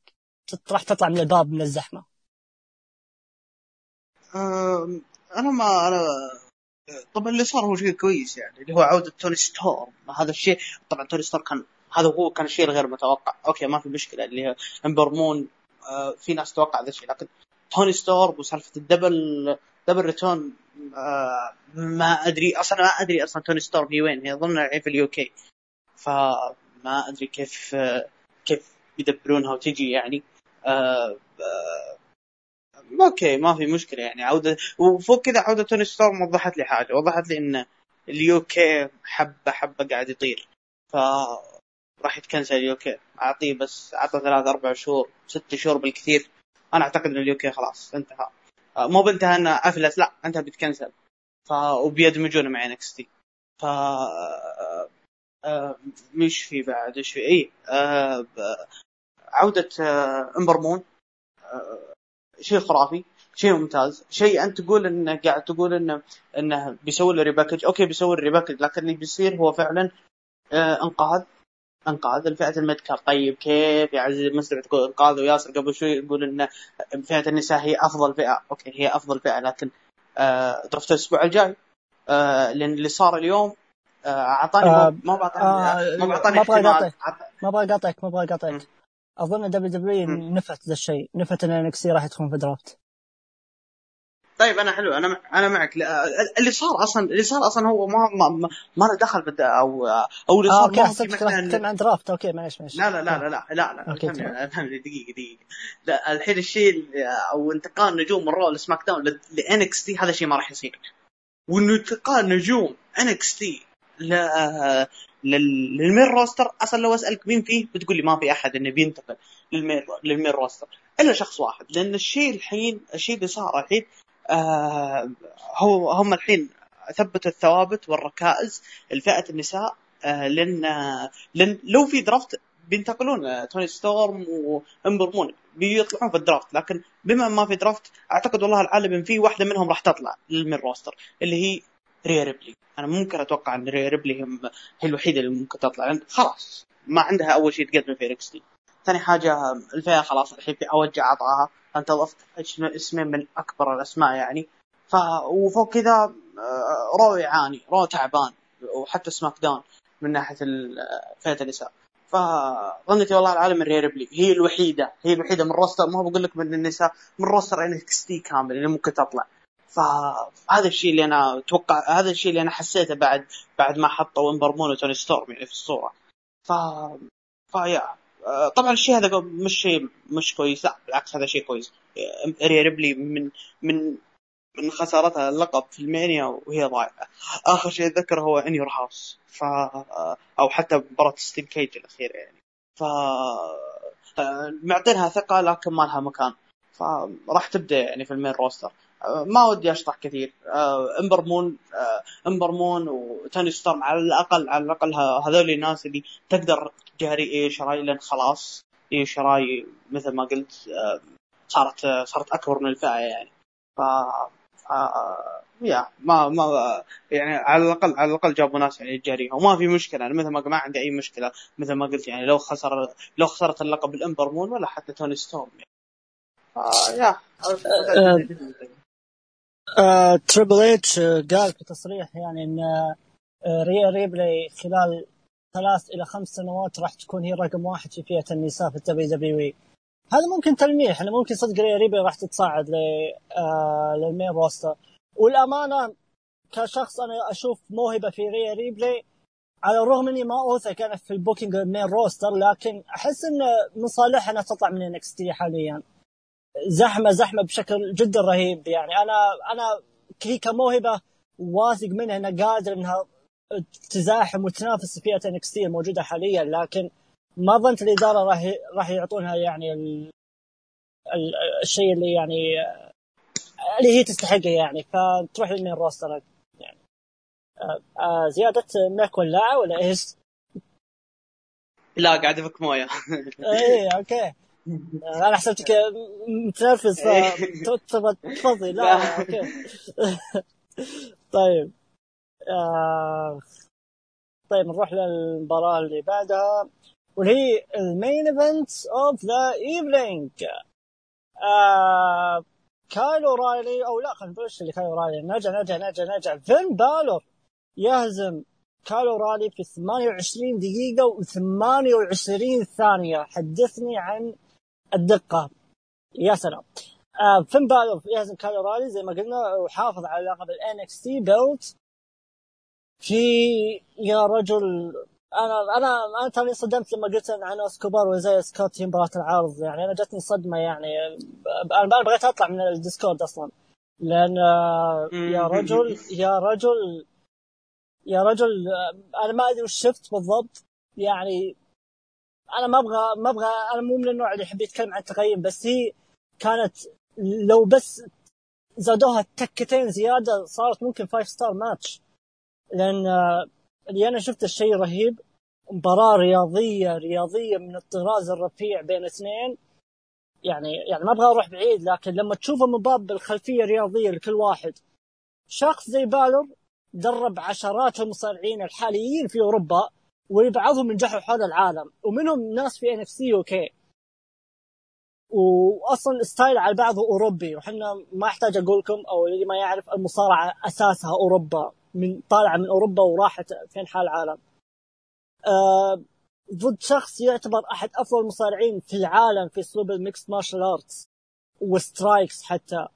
راح تطلع من الباب من الزحمة. أنا ما أنا طبعا اللي صار هو شيء كويس يعني اللي هو عودة توني ستورم. هذا الشيء طبعا توني ستورم كان هذا هو كان الشيء الغير متوقع. أوكي ما في مشكلة اللي هي أمبر مون آه في ناس توقع هذا الشيء لكن توني ستورم وسالفة ال double double return آه ما أدري أصلا ما أدري أصلا توني ستورم هي وين هي أظن في ال UK فما أدري كيف آه كيف يدبرونها وتجي يعني. آه آه أوكي ما في مشكلة يعني. عودة وفوق كذا عودة توني ستورم وضحت لي حاجة. وضحت لي إن ال UK حبة حبة قاعد يطير. ف راح يتكنسل ال UK. أعطيه بس أعطى ثلاث أربع شهور ست شهور بالكثير. أنا أعتقد إن ال UK خلاص انتهى. آه، مو بانتهى إنه أفلت. لا انتهى بيتكنسل. ف وبيدمجونه مع NXT. ف آه، آه، مش في بعد إيش في اي آه عودة آه آه شيء خرافي شيء ممتاز. شيء أنت تقول انه قاعد تقول انه إنه بيسوي له repackage أوكي بيسوي له repackage لكن اللي بيصير هو فعلا آه إنقاذ. إنقاذ. الفئة ال mid-card طيب كيف؟ يا عزيزي المستمع تقول إنقاذ وياسر قبل شوي يقول إن فئة النساء هي أفضل فئة. okay هي أفضل فئة لكن آه draft الأسبوع الجاي. آه لأن اللي صار اليوم آه، أعطاني آه، ما بعطاني آه، ما بعطاني ما احتمال. أقاطعك. ما أبغى اقاطعك ما أبغى اقاطعك أظن WW. نفت ذا الشيء. نفت إن NXT راح يدخلون في draft طيب أنا حلو. أنا أنا معك. اللي صار أصلا اللي صار أصلا هو ما ما ما, له دخل بالد أو أو اللي آه صار okay ما هو حسبتك راح تتكلم عن draft okay معليش معليش. لا لا لا لا لا لا لا okay، فهمني- دقيقة دقيقة. لا الحين الشيء أو انتقال نجوم من Raw ل SmackDown ل NXT هذا شيء ما راح يصير. وانه انتقال نجوم NXT لل main roster. أصلا لو أسألك مين فيه بتقول لي ما في أحد إنه بينتقل لل main roster. إلا شخص واحد. لأن الشيء الحين الشيء اللي صار الحين آه هو هم الحين ثبتوا الثوابت والركائز لفئة النساء آه لأن آه لأن لو في draft بينتقلون. آه، توني ستورم وإمبر مون بيطلعون في ال draft. لكن بما ما في draft أعتقد والله العالم إن في واحدة منهم راح تطلع لل main roster اللي هي ريا ريبلي. أنا ممكن أتوقع إن ريا ريبلي هي الوحيدة اللي ممكن تطلع. لأن خلاص. ما عندها أول شيء تقدم في NXT. ثاني حاجة الفئة خلاص الحين في اوج عطاها انت ضفت اسم- اسمين من أكبر الأسماء يعني. ف وفوق كذا آه، Raw يعاني. Raw تعبان. وحتى SmackDown من ناحية فئة النساء. فظنتي والله العالم ريا ريبلي. هي الوحيدة. هي الوحيدة. من roster ما بقول لك من النساء من roster NXT كامل اللي ممكن تطلع. فهذا الشيء اللي أنا أتوقع هذا الشيء اللي أنا حسيته بعد بعد ما حطوا امبر مون وتوني ستورم يعني في الصورة. ف ف yeah آه، طبعا الشيء هذا مش شيء مش كويس لا بالعكس هذا شيء كويس. آه، ريا ريبلي من من من خسارتها اللقب في المانيا وهي ضايعة. آخر شيء أتذكره هو In Your House ف أو حتى مباراة steel cage الأخيرة يعني. ف آه، معطينها ثقة لكن ما لها مكان. فراح تبدأ يعني في ال main roster آه، ما ودي أشطح كثير. آه، إمبر مون آه، إمبر مون وتوني ستورم على الأقل على الأقل هذول الناس اللي تقدر تجاري ايو شيراي لأن خلاص ايو شيراي مثل ما قلت آه، صارت آه، صارت أكبر من الفئة يعني. ف آه، yeah ما ما يعني على الأقل على الأقل جابوا ناس يعني تجاريها وما في مشكلة أنا مثل ما ما عندي أي مشكلة. مثل ما قلت يعني لو خسر لو خسرت اللقب الإمبر مون ولا حتى توني ستورم يعني. ف- yeah آه، تريبل اتش آه، قال في تصريح يعني إن آه، ريا ريبلي خلال ثلاث إلى خمس سنوات راح تكون هي رقم واحد في فئة النساء في ال WWE هذا ممكن تلميح انه ممكن صدق ريا ريبلي راح تتصاعد ل آه، لل main roster. والأمانة كشخص أنا أشوف موهبة في ريا ريبلي على الرغم إني ما أوثق أنا في ال booking main roster لكن أحس انه من صالحها انها تطلع من NXT حاليا. زحمة زحمة بشكل جدا رهيب. يعني أنا أنا هي كموهبه واثق منها إنها قادرة إنها تزاحم وتنافس فئة NXT الموجودة حاليا. لكن ما ظنت الإدارة راح راح يعطونها يعني ال... ال... الشيء اللي يعني اللي هي تستحقه يعني. فتروح لل main roster. يعني آه آه زيادة منك ولاعه ولا إيش؟ لا قاعد افك موية. إيه okay. أنا حسبتك متنرفز فتبغى تفضي. لا لا، okay. طيب. آه طيب نروح للمباراة اللي بعدها واللي هي ال main event of the evening كايل اورايلي أو لا خلينا نقول اللي كايل اورايلي. نرجع نرجع نرجع نرجع. فين بالور يهزم كايل اورايلي في 28 دقيقة و28 ثانية. حدثني عن الدقة. يا سلام. آه فين بالور يهزم كايل اورايلي زي ما قلنا وحافظ على لقب ال NXT belt في يا رجل أنا أنا أنا ترى صدمت لما قلت عن اسكوبار وايزايا سكوت في مباراه العرض يعني أنا جتني صدمة يعني أنا بغيت أطلع من ال Discord أصلا. لأن آه، يا رجل يا رجل يا رجل آه، أنا ما أدري وش شفت بالضبط. يعني أنا ما أبغى ما أبغى أنا مو من النوع اللي يحب يتكلم عن التقييم بس هي كانت لو بس زادوها دقيقتين زيادة صارت ممكن five star match لأن اللي أنا شفت الشيء رهيب مباراة رياضيه رياضية من الطراز الرفيع بين اثنين. يعني يعني ما أبغى أروح بعيد لكن لما تشوفه من باب الخلفية الرياضية لكل واحد. شخص زي بالور درب عشرات المصارعين الحاليين في أوروبا. وبعضهم نجحوا حول العالم. ومنهم ناس في UFC okay واصلا style على بعضه أوروبي. وحنا ما أحتاج أقول لكم أو اللي ما يعرف المصارعة أساسها أوروبا. من طالعة من أوروبا وراحت فين حول العالم. آه ضد شخص يعتبر أحد أفضل المصارعين في العالم في أسلوب ال mixed martial arts و strikes حتى.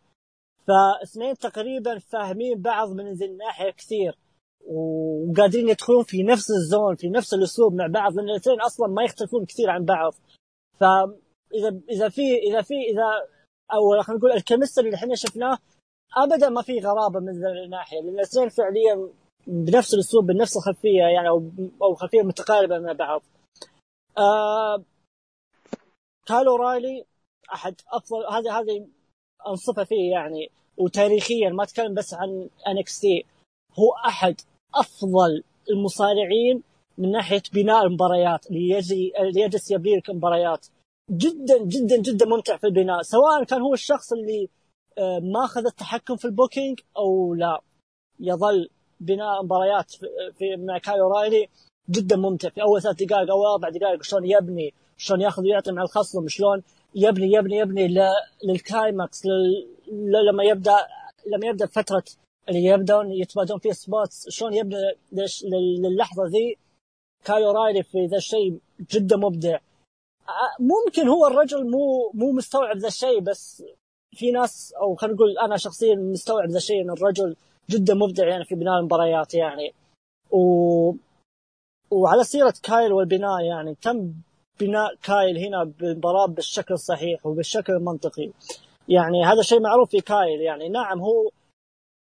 فاثنين تقريبا فاهمين بعض من ذي الناحية كثير. وقادرين يدخلون في نفس ال zone في نفس الأسلوب مع بعض لأن الاثنين أصلا ما يختلفون كثير عن بعض فاذا إذا في إذا في إذا أو خلينا نقول ال chemistry اللي إحنا شفناه ابدا ما في غرابة من ذي الناحية لأن الاثنين فعليا بنفس الأسلوب بنفس الخلفية يعني أو أو خلفية متقاربة مع بعض. آه كايل اورايلي أحد أفضل هذه هذه أنصفه فيه يعني وتاريخيا ما أتكلم بس عن NXT هو أحد أفضل المصارعين من ناحية بناء المباريات اللي يجي اللي يجلس يبني لك مباريات جدا جدا جدا ممتع في البناء سواء كان هو الشخص اللي آه، ما أخذ التحكم في ال booking أو لا. يظل بناء مباريات في مع كايل اورايلي جدا ممتع. في أول ثلاث دقائق أو أربع دقائق شلون يبني شلون يأخذ ويعطي مع الخصم شلون يبني يبني يبني لل climax لما يبدأ لما يبدأ فترة اللي يبدون يتبادلون فيها spots شلون يبدأ للحظة ذي؟ كايل اورايلي في ذا الشيء جدا مبدع. ممكن هو الرجل مو مو مستوعب ذا الشيء بس في ناس أو خلينا نقول أنا شخصيا مستوعب ذا الشيء إن الرجل جدا مبدع يعني في بناء المباريات يعني. و وعلى سيرة كايل والبناء يعني تم بناء كايل هنا بالمباراة بالشكل الصحيح وبالشكل المنطقي. يعني هذا شيء معروف في كايل يعني. نعم هو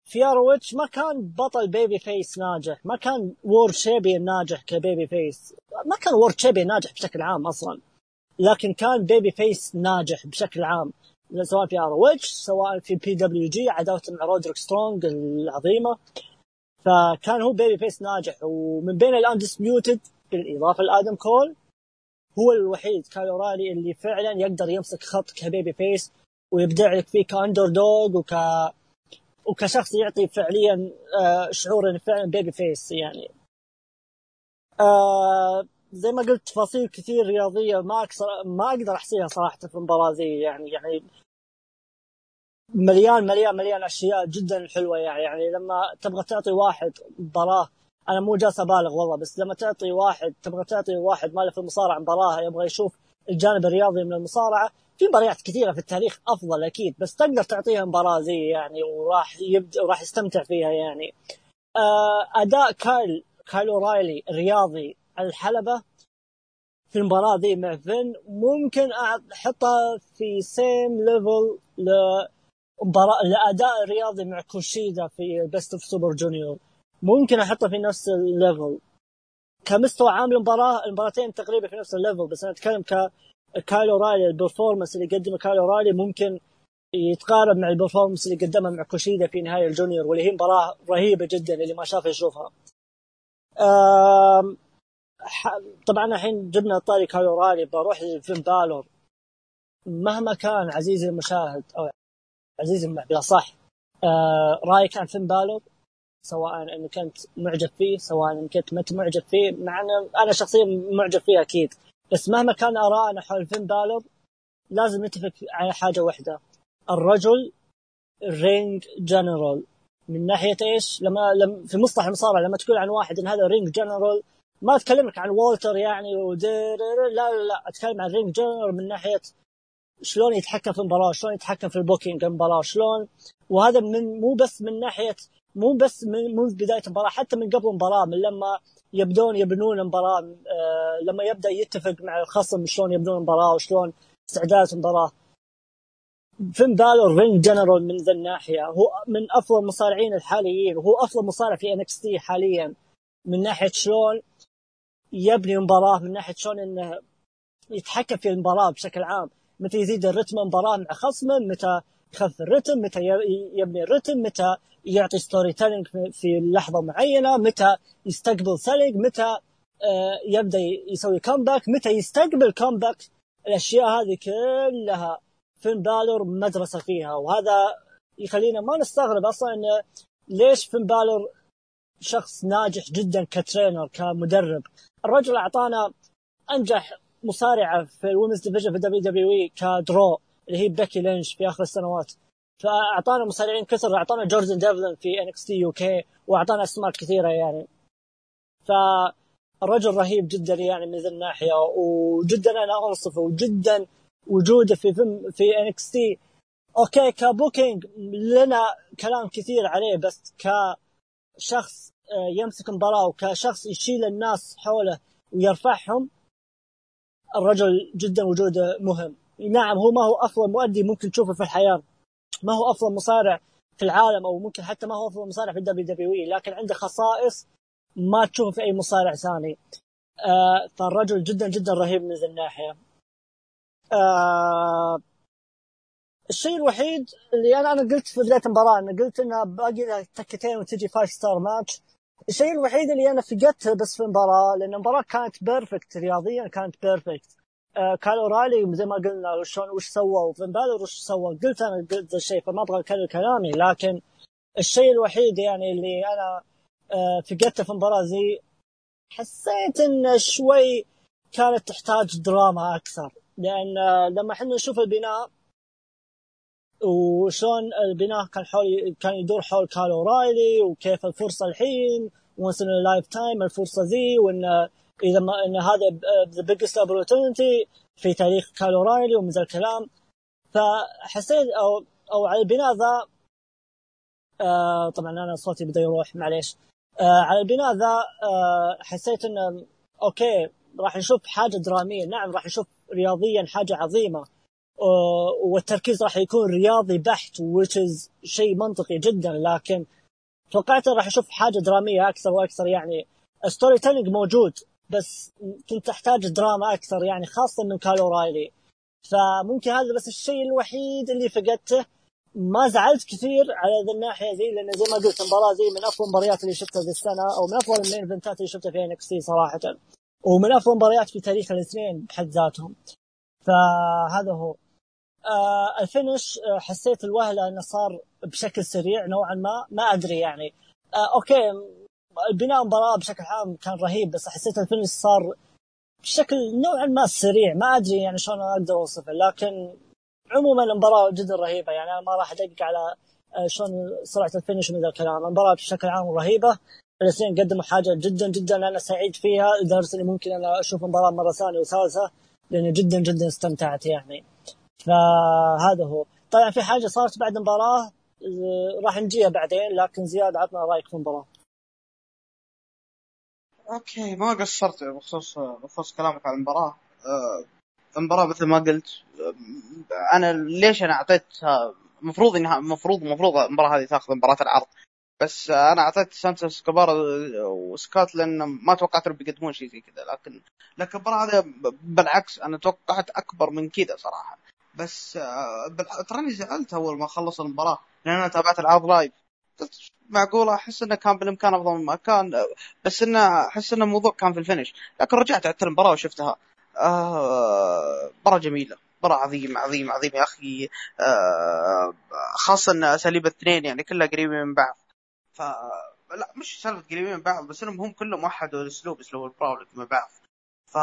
في ROH ما كان بطل babyface ناجح ما كان world champ ناجح ك babyface ما كان world champ ناجح بشكل عام أصلا لكن كان babyface ناجح بشكل عام سواء في ROH سواء في PWG عداوته مع رودريك سترونج العظيمه فكان هو babyface ناجح ومن بين ال Undisputed بالاضافه لادم كول هو الوحيد كايل أورايلي اللي فعلا يقدر يمسك خط ك babyface ويبدع لك فيه ك underdog وك وكشخص يعطي فعليا آه، شعور انه فعلا بيبي فيس يعني. آه زي ما قلت تفاصيل كثير رياضية ما أكثر ما أقدر أحصيها صراحة في المباراه ذي يعني يعني مليان مليان مليان أشياء جدا حلوة يعني يعني لما تبغى تعطي واحد مباراة أنا مو جالس أبالغ والله بس لما تعطي واحد تبغى تعطي واحد ما له في المصارعة مباراة يبغى يشوف الجانب الرياضي من المصارعة في مباريات كثيرة في التاريخ أفضل أكيد بس تقدر تعطيها مباراة زي يعني وراح يبدا وراح يستمتع فيها يعني. آه، أداء كايل كايل أورايلي رياضي على الحلبة في المباراة ذي مع فين ممكن أحطها في same level لمباراه لأداء رياضي مع كوشيدا في Best of Super Junior ممكن احطه في نفس ال level كمستوى عام المباراة المباراتين تقريبا في نفس الليفل بس أنا أتكلم ك كايل أورايلي ال performance اللي قدمه كايل أورايلي ممكن يتقارب مع ال performance اللي قدمها مع كوشيدا في نهائي ال Junior واللي هي مباراة رهيبة جدا اللي ما شافها يشوفها. طبعا الحين جبنا طاري كايل أورايلي بروح لفين بالور مهما كان عزيزي المشاهد أو عزيزي بلا صح آه رايك عن فين بالور سواء انك انت معجب فيه سواء انك انت ما معجب فيه مع أنا شخصيا معجب فيه أكيد بس مهما كان آرائنا حول فين بالور لازم نتفق على حاجة واحدة. الرجل ring general. من ناحية إيش؟ لما, لما في مصطلح المصارعة لما تقول عن واحد إن هذا ring general ما أتكلمك عن والتر يعني لا لا لا. أتكلم عن ring general من ناحية شلون يتحكم في المباراة، شلون يتحكم في ال booking المباراة، شلون وهذا من مو بس من ناحية مو بس من منذ بداية المباراة حتى من قبل المباراة من لما يبدون يبنون المباراة آه لما يبدأ يتفق مع الخصم شلون يبنون المباراة وشلون استعداد المباراة. فين بالور ring general من ذا الناحية؟ هو من أفضل المصارعين الحاليين وهو أفضل مصارع في NXT حاليا. من ناحية شلون يبني مباراه من ناحية شلون إنه يتحكم في المباراة بشكل عام. متى يزيد الرتم المباراة مع خصمه متى يخفف الرتم متى يبني الرتم متى يعطي story telling في لحظة معينة متى يستقبل selling متى آه، يبدأ يسوي comeback متى يستقبل comeback الأشياء هذه كلها فين بالور مدرسة فيها وهذا يخلينا ما نستغرب أصلا انه ليش فين بالور شخص ناجح جدا ك trainer كمدرب. الرجل أعطانا أنجح مصارعة في ال women's division في WWE ك draw اللي هي بيكي لينش في آخر السنوات. فأعطانا مصارعين كثر أعطانا جوردن ديفلن في NXT UK وأعطانا أسماء كثيرة يعني. فالرجل رهيب جدا يعني من ذي الناحية وجدا أنا أنصفه وجدا وجود فين في NXT okay ك booking لنا كلام كثير عليه بس كشخص آه، يمسك مباراة وكشخص يشيل الناس حوله ويرفعهم الرجل جدا وجوده مهم. نعم هو ما هو أفضل مؤدي ممكن تشوفه في الحياة. ما هو أفضل مصارع في العالم أو ممكن حتى ما هو أفضل مصارع في ال WWE لكن عنده خصائص ما تشوفه في أي مصارع ثاني. آه فالرجل جدا جدا رهيب من ذي الناحية. آه الشيء الوحيد اللي أنا أنا قلت في بداية المباراة أنا قلت إنه باقي لها تكتين وتجي five star match. الشيء الوحيد اللي أنا فقدته بس في المباراة لأن المباراة كانت perfect رياضيا كانت perfect كايل أورايلي زي ما قلنا شلون وش سوى وفين بالور وش سوى قلت أنا قلت الشيء فما أبغى اكرر كلامي لكن الشيء الوحيد يعني اللي أنا آه فقدته في المباراة زي حسيت انه شوي كانت تحتاج دراما أكثر. لأن آه لما إحنا نشوف البناء وشلون البناء كان حول كان يدور حول كايل أورايلي وكيف الفرصة الحين once in a lifetime الفرصة ذي وإن إذا ما إن هذا the biggest opportunity في تاريخ كايل أورايلي ومن ذا الكلام. فحسيت أو أو على البناء ذا آه طبعا أنا صوتي بدأ يروح معليش. آه على البناء ذا آه حسيت إنه okay راح نشوف حاجة درامية. نعم راح نشوف رياضيا حاجة عظيمة. آه، والتركيز راح يكون رياضي بحت which is شيء منطقي جدا. لكن توقعت راح أشوف حاجة درامية أكثر وأكثر. يعني story telling موجود. بس كنت تحتاج دراما أكثر يعني خاصة من كايل أورايلي فممكن هذا بس الشيء الوحيد اللي فقدته. ما زعلت كثير على ذي الناحية ذي لأن زي ما قلت المباراة ذي من أفضل المباريات اللي شفتها ذي السنة أو من أفضل ال main اللي شفتها في NXT صراحة ومن أفضل المباريات في تاريخ الاثنين بحد ذاتهم. فهذا هو. آه ال finish آه حسيت الوهلة إنه صار بشكل سريع نوعا ما ما أدري يعني. آه okay البناء المباراه بشكل عام كان رهيب بس حسيت ال finish صار بشكل نوعا ما سريع. ما أدري يعني شلون أقدر أوصفه لكن عموما المباراة جدا رهيبة. يعني أنا ما راح أدقق على آه، شلون سرعة ال finish من ذا الكلام. المباراة بشكل عام رهيبة. الاثنين قدموا حاجة جدا جدا أنا سعيد فيها. لدرجه اني ممكن أنا أشوف المباراة مرة ثانية وثالثة لاني جدا جدا استمتعت يعني. فهذا هو. طبعا في حاجة صارت بعد المباراة آه، راح نجيها بعدين لكن زياد عطنا رأيك في المباراة. أوكي ما قصرت بخصوص بخصوص كلامك عن المباراة. آه، المباراة مثل ما قلت آه، أنا ليش أنا أعطيت المفروض انها المفروض المفروض المباراة هذه تاخذ مباراة العرض. بس أنا أعطيت سانتوس كبار وسكوت لأن ما توقعت إنهم بيقدمون شيء زي كذا. لكن لكن المباراة هذه بالعكس أنا توقعت أكبر من كذا صراحة. بس آه، تراني زعلت أول ما خلص المباراة لأن أنا تابعت العرض live معقولة أحس إنه كان بالامكان أفضل مما كان بس إنه أحس إنه الموضوع كان في ال finish. لكن رجعت عدت المباراه وشفتها آه مباراه جميلة. مباراة عظيمة عظيمة عظيمة يا أخي. آه خاصة أن أساليب الاثنين يعني كلها قريبة من بعض. ف لا مش سالفة قريبين من بعض بس إنهم هم كلهم وحدوا الأسلوب أسلوب البراولت من بعض. ف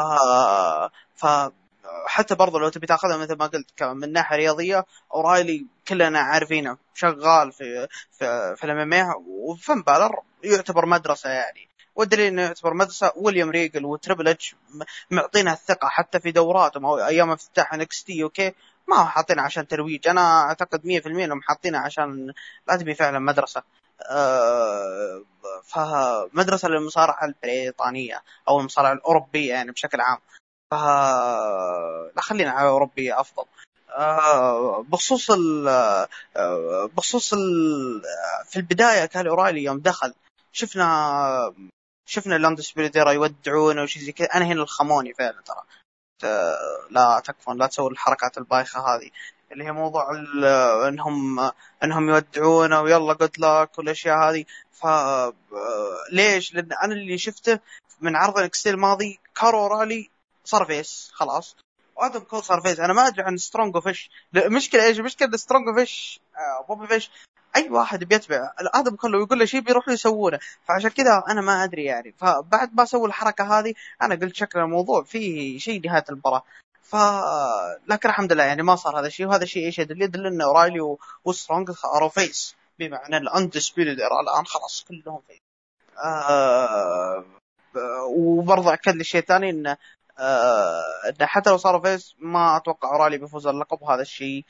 ف حتى برضه لو تبي تاخذها مثل ما قلت من ناحية رياضية أورايلي كلنا عارفينه شغال في في, في ال MMA وفين بالر يعتبر مدرسة يعني. والدليل إنه يعتبر مدرسة ويليام ريجل وتريبل إتش معطينا الثقة حتى في دوراتهم. أو أيام افتتاح NXT okay؟ ما هو حاطينها عشان ترويج. أنا أعتقد 100% إنهم حاطينها عشان لأن ذي فعلا مدرسة. أه فمدرسه للمصارعة البريطانية أو المصارعة الأوروبية يعني بشكل عام. ف لا خلينا على أوروبية أفضل. آه، بخصوص ال آه، بخصوص ال في البداية كان اورايلي يوم دخل. شفنا شفنا لاندس يودعونه وشي زي كذا. أنا هنا الخموني فعلا ترى. لا تكفون لا تسوي الحركات البايخة هذه. اللي هي موضوع إنهم إنهم يودعونه ويلا قلت لك والأشياء هذه. ف ليش؟ لأن أنا اللي شفته من عرض الإكستيل الماضي كارو رالي صار فيس خلاص. وادم كول صار فيس أنا ما أدري عن سترونج فيش المشكلة إيش؟ المشكلة سترونج فيش بوبي فيش أي واحد بيتبع آدم كله ويقول له شيء بيروحوا يسوونه. فعشان كذا أنا ما أدري يعني. فبعد ما سووا الحركة هذه أنا قلت شكل الموضوع فيه شيء نهاية المباراة. ف لكن الحمد لله يعني ما صار هذا الشيء وهذا الشيء إيش يدل؟ يدل إن اورايلي وسترونج صاروا face بمعنى ال Undisputed الآن خلاص كلهم face آه وبرضه أكد لي شيء ثاني انه آه حتى لو صاروا face ما أتوقع اورايلي بيفوز اللقب وهذا الشيء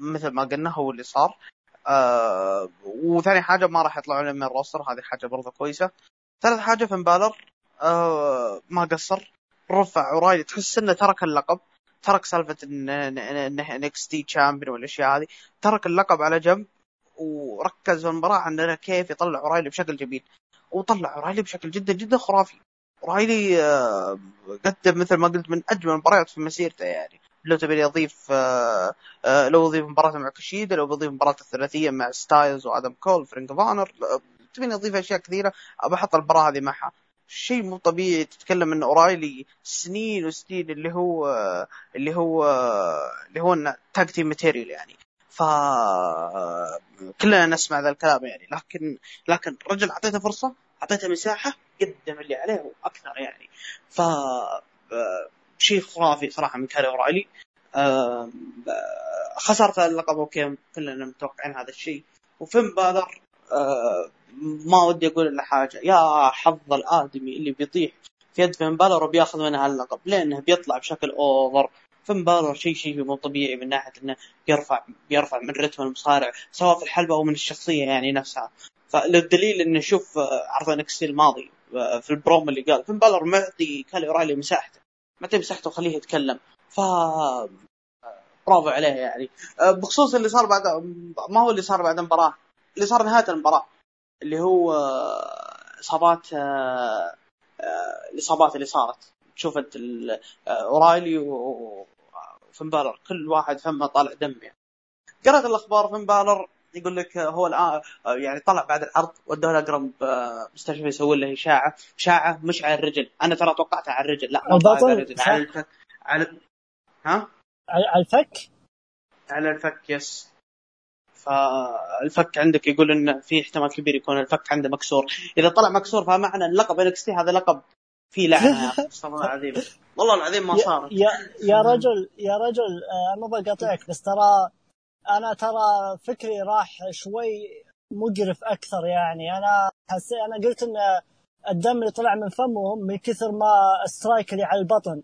مثل ما قلنا هو اللي صار. آه وثاني حاجة ما راح يطلعون من ال roster هذه حاجة برضه كويسة. ثالث حاجة فين بالر آه ما قصر. رفع اورايلي تحس إنه ترك اللقب ترك سالفة انه NXT champion والأشياء هذه. ترك اللقب على جنب وركز في المباراة عندنا كيف يطلع اورايلي بشكل جميل. وطلع اورايلي بشكل جدا جدا خرافي. اورايلي آه، قدم مثل ما قلت من أجمل المباريات في مسيرته يعني. لو تبي اضيف آه، آه، لو اضيف مباراة مع كشيدا لو بضيف مباراة الثلاثية مع ستايلز وآدم كول فرينك فانر تبيني اضيف أشياء كثيرة بحط المباراة هذه معها. شيء مو طبيعي تتكلم إن أورايلي سنين وسنين اللي هو اللي هو اللي هو tag team material يعني. ف كلنا نسمع ذا الكلام يعني. لكن لكن رجل أعطيته فرصة أعطيته مساحة قدم اللي عليه وأكثر يعني. ف شيء خرافي صراحة من كايل اورايلي خسرت اللقب okay كلنا متوقعين هذا الشيء. وفين بالر ما ودي أقول إلا حاجة. يا حظ الآدمي اللي بيطيح في يد فين بالر وبياخذ منها اللقب. لأنه بيطلع بشكل over. فين بالر شيء شيء مو طبيعي من ناحية إنه بيرفع بيرفع من رتم المصارع سواء في الحلبة أو من الشخصية يعني نفسها. فللدليل إنه شوف عرض NXT الماضي في البروم اللي قال فين بالر معطي كايل اورايلي مساحته. معطيه مساحته وخليه يتكلم. ف برافو عليه يعني. بخصوص اللي صار بعد ما هو اللي صار بعد المباراة اللي صار نهاية المباراة اللي هو إصابات آه، آه، الإصابات اللي صارت. تشوف أنت أورايلي وفين بالر كل واحد فمه طالع دم يعني. قرأت الأخبار فين بالر يقول لك هو الآن يعني طلع بعد العرض ودوه لاقرب مستشفى يسوي له إشاعة. إشاعة مش على الرجل. أنا ترى توقعتها على الرجل. لا على الرجل على الفك. على ها؟ على الفك؟ على الفك yes. فالفك عندك يقول إن في احتمال كبير يكون الفك عنده مكسور. إذا طلع مكسور فمعنى ان لقب NXT هذا لقب في لعنة استغفر الله العظيم. والله العظيم ما صار يا, يا رجل يا رجل أنا ما بقاطعك بس ترى أنا ترى فكري راح شوي مقرف أكثر يعني. أنا حسيت أنا قلت إن الدم اللي طلع من فمهم من كثر ما ال strike اللي على البطن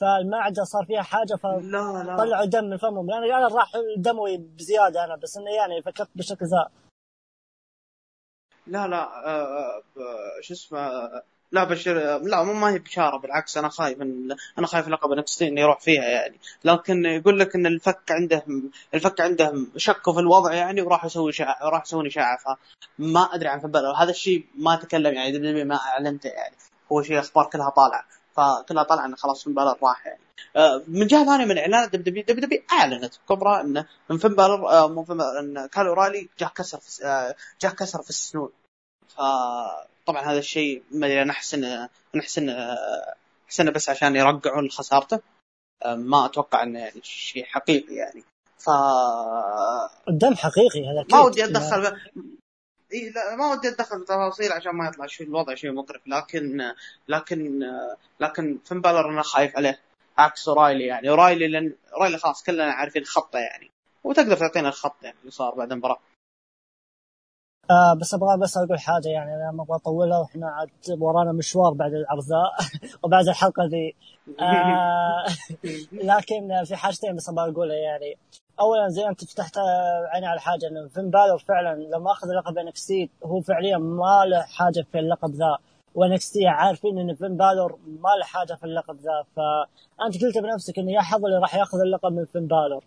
فالمعدة صار فيها حاجة فطلعوا دم من فمهم. لأن أنا راح دموي بزيادة أنا بس إنه يعني فكرت بشكل ذا لا لا. آه, آه، شو اسمه لا بشر لا مو ما هي بشارة بالعكس أنا خايف إن أنا خايف لقب NXT إنه يروح فيها يعني. لكن يقول لك إن الفك عنده الفك عنده شكوا في الوضع يعني وراح يسوي اشاعه وراح يسوون اشاعه فما أدري عن فين بالر هذا الشيء ما تكلم يعني ما أعلنته يعني. هو شيء أخبار كلها طالعة فكلها طالعة انه خلاص فين بالر راح يعني. آه، من جهة ثانية من اعلانات WWE أعلنت كبرى انه من فين بالر مو إن كايل أورايلي جاه كسر في جاه كسر في السنون ف طبعا هذا الشيء ما أدري أنا أحس إنه أنا أحس إنه أحس إنه بس عشان يرقعون خسارته ما أتوقع إنه يعني شيء حقيقي يعني. ف الدم حقيقي هذا ما ودي أتدخل ب... إي لا ما ودي أتدخل بتفاصيل عشان ما يطلع شيء الوضع شيء مقرف لكن لكن لكن فين بالر أنا خايف عليه عكس رايلي يعني. رايلي لأن رايلي خلاص كلنا عارفين خطة يعني وتقدر تعطينا الخط يعني اللي صار بعد المباراة. آه بس أبغى بس أقول حاجة يعني أنا ما أبغى اطولها وإحنا عاد ورانا مشوار بعد العرض وبعد الحلقة ذي. آه لكن في حاجتين بس أبغى اقولها يعني اولا زي أنت فتحت عيني على حاجة إنه فين بالور فعلا لما أخذ لقب NXT هو فعليا ما له حاجة في اللقب ذا و NXT عارفين إن فين بالور ما له حاجة في اللقب ذا. فأنت قلت بنفسك إنه يا حظ اللي راح ياخذ اللقب من فين بالور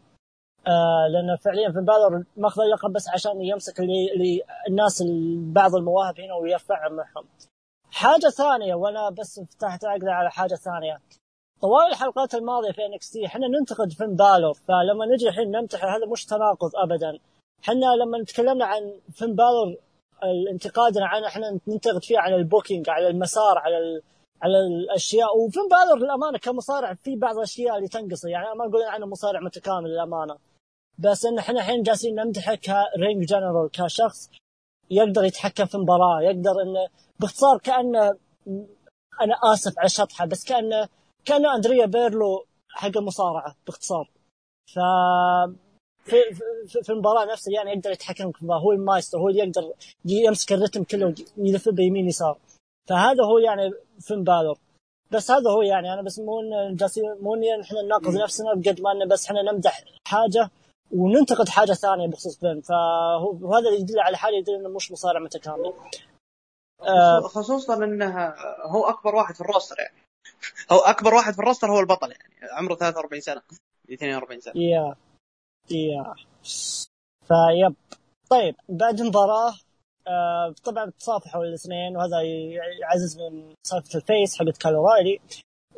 آه لأنه فعليا فين بالور ماخذ اللقب بس عشان يمسك الناس بعض المواهب هنا ويرفعهم معهم. حاجة ثانية وأنا بس فتحت عقلي على حاجة ثانية. طوال الحلقات الماضية في NXT إحنا ننتقد فين بالور فلما نجي الحين نمتدح هذا مش تناقض ابدا. إحنا لما تكلمنا عن فين بالور انتقادنا عنه إحنا ننتقد فيه على ال booking على المسار على ال... على الأشياء. وفين بالور للأمانة كمصارع في بعض الأشياء اللي تنقصه. يعني ما أقول عنه مصارع متكامل للأمانة. بس إن إحنا الحين جالسين نمدحه ك ring general كشخص يقدر يتحكم في المباراه يقدر إنه باختصار كانه أنا آسف على الشطحة بس كانه كانه أندريا بيرلو حق المصارعة باختصار. ف في, في, في المباراة نفسها يعني يقدر يتحكم في المباراة هو المايستر هو اللي يقدر يمسك الرتم كله ويلف بيمين يسار. فهذا هو يعني فين بالور بس هذا هو يعني أنا بس مو جالسين مو إحنا نناقض نفسنا بقد ما انه بس إحنا نمدح حاجة وننتقد حاجة ثانية بخصوص فين فهو هذا يدل على حاله يدل إنه مش مصارع متكامل. آه خصوصا إنه هو أكبر واحد في ال roster يعني. هو أكبر واحد في ال roster هو البطل يعني. عمره 43 سنة. 42 سنة. yeah yeah. yep. طيب بعد المباراة آه طبعا تصافحوا الاثنين وهذا يعزز من سالفه ال face حقت كايل أورايلي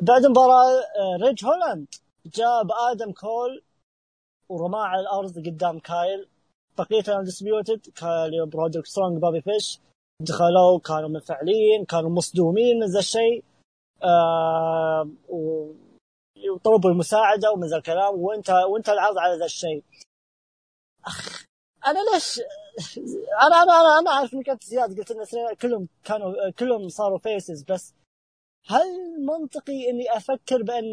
بعد المباراة آه ريج هولاند جاب آدم كول ورماه على الأرض قدام كايل. بقية ال Undisputed كايل رودريك سترونج بوبي فيش. دخلوا كانوا منفعلين كانوا مصدومين من ذا الشيء. آه وطلبوا المساعدة ومن ذا الكلام. وانتهى وانتهى العرض على ذا الشيء. أخ أنا ليش؟ أنا أنا أنا, أنا عارف انك انت زياد. قلت إن كلهم كانوا كلهم صاروا faces بس هل منطقي إني أفكر بأن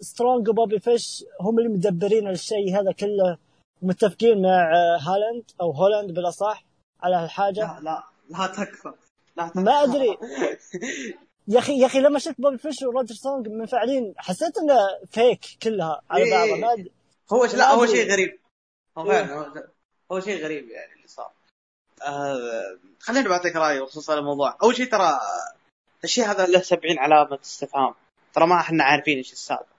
سترونج وبوبي فيش هم اللي مدبرين الشيء هذا كله متفقين مع هالاند أو هولاند بالاصح على هالحاجة؟ لا لا لا تكفى. لا تكفى. ما أدري. يا أخي يا أخي لما شفت بوبي فيش ورودريك سترونج منفعلين حسيت إنه fake كلها على إيه بعضها ما أدري. هو لا هو شيء غريب. هو فعلا إيه. هو شيء غريب يعني اللي صار. آه خليني بعطيك رأيي بخصوص هذا الموضوع. أول شيء ترى الشيء هذا له 70 علامة استفهام. ترى ما إحنا عارفين إيش السالفة.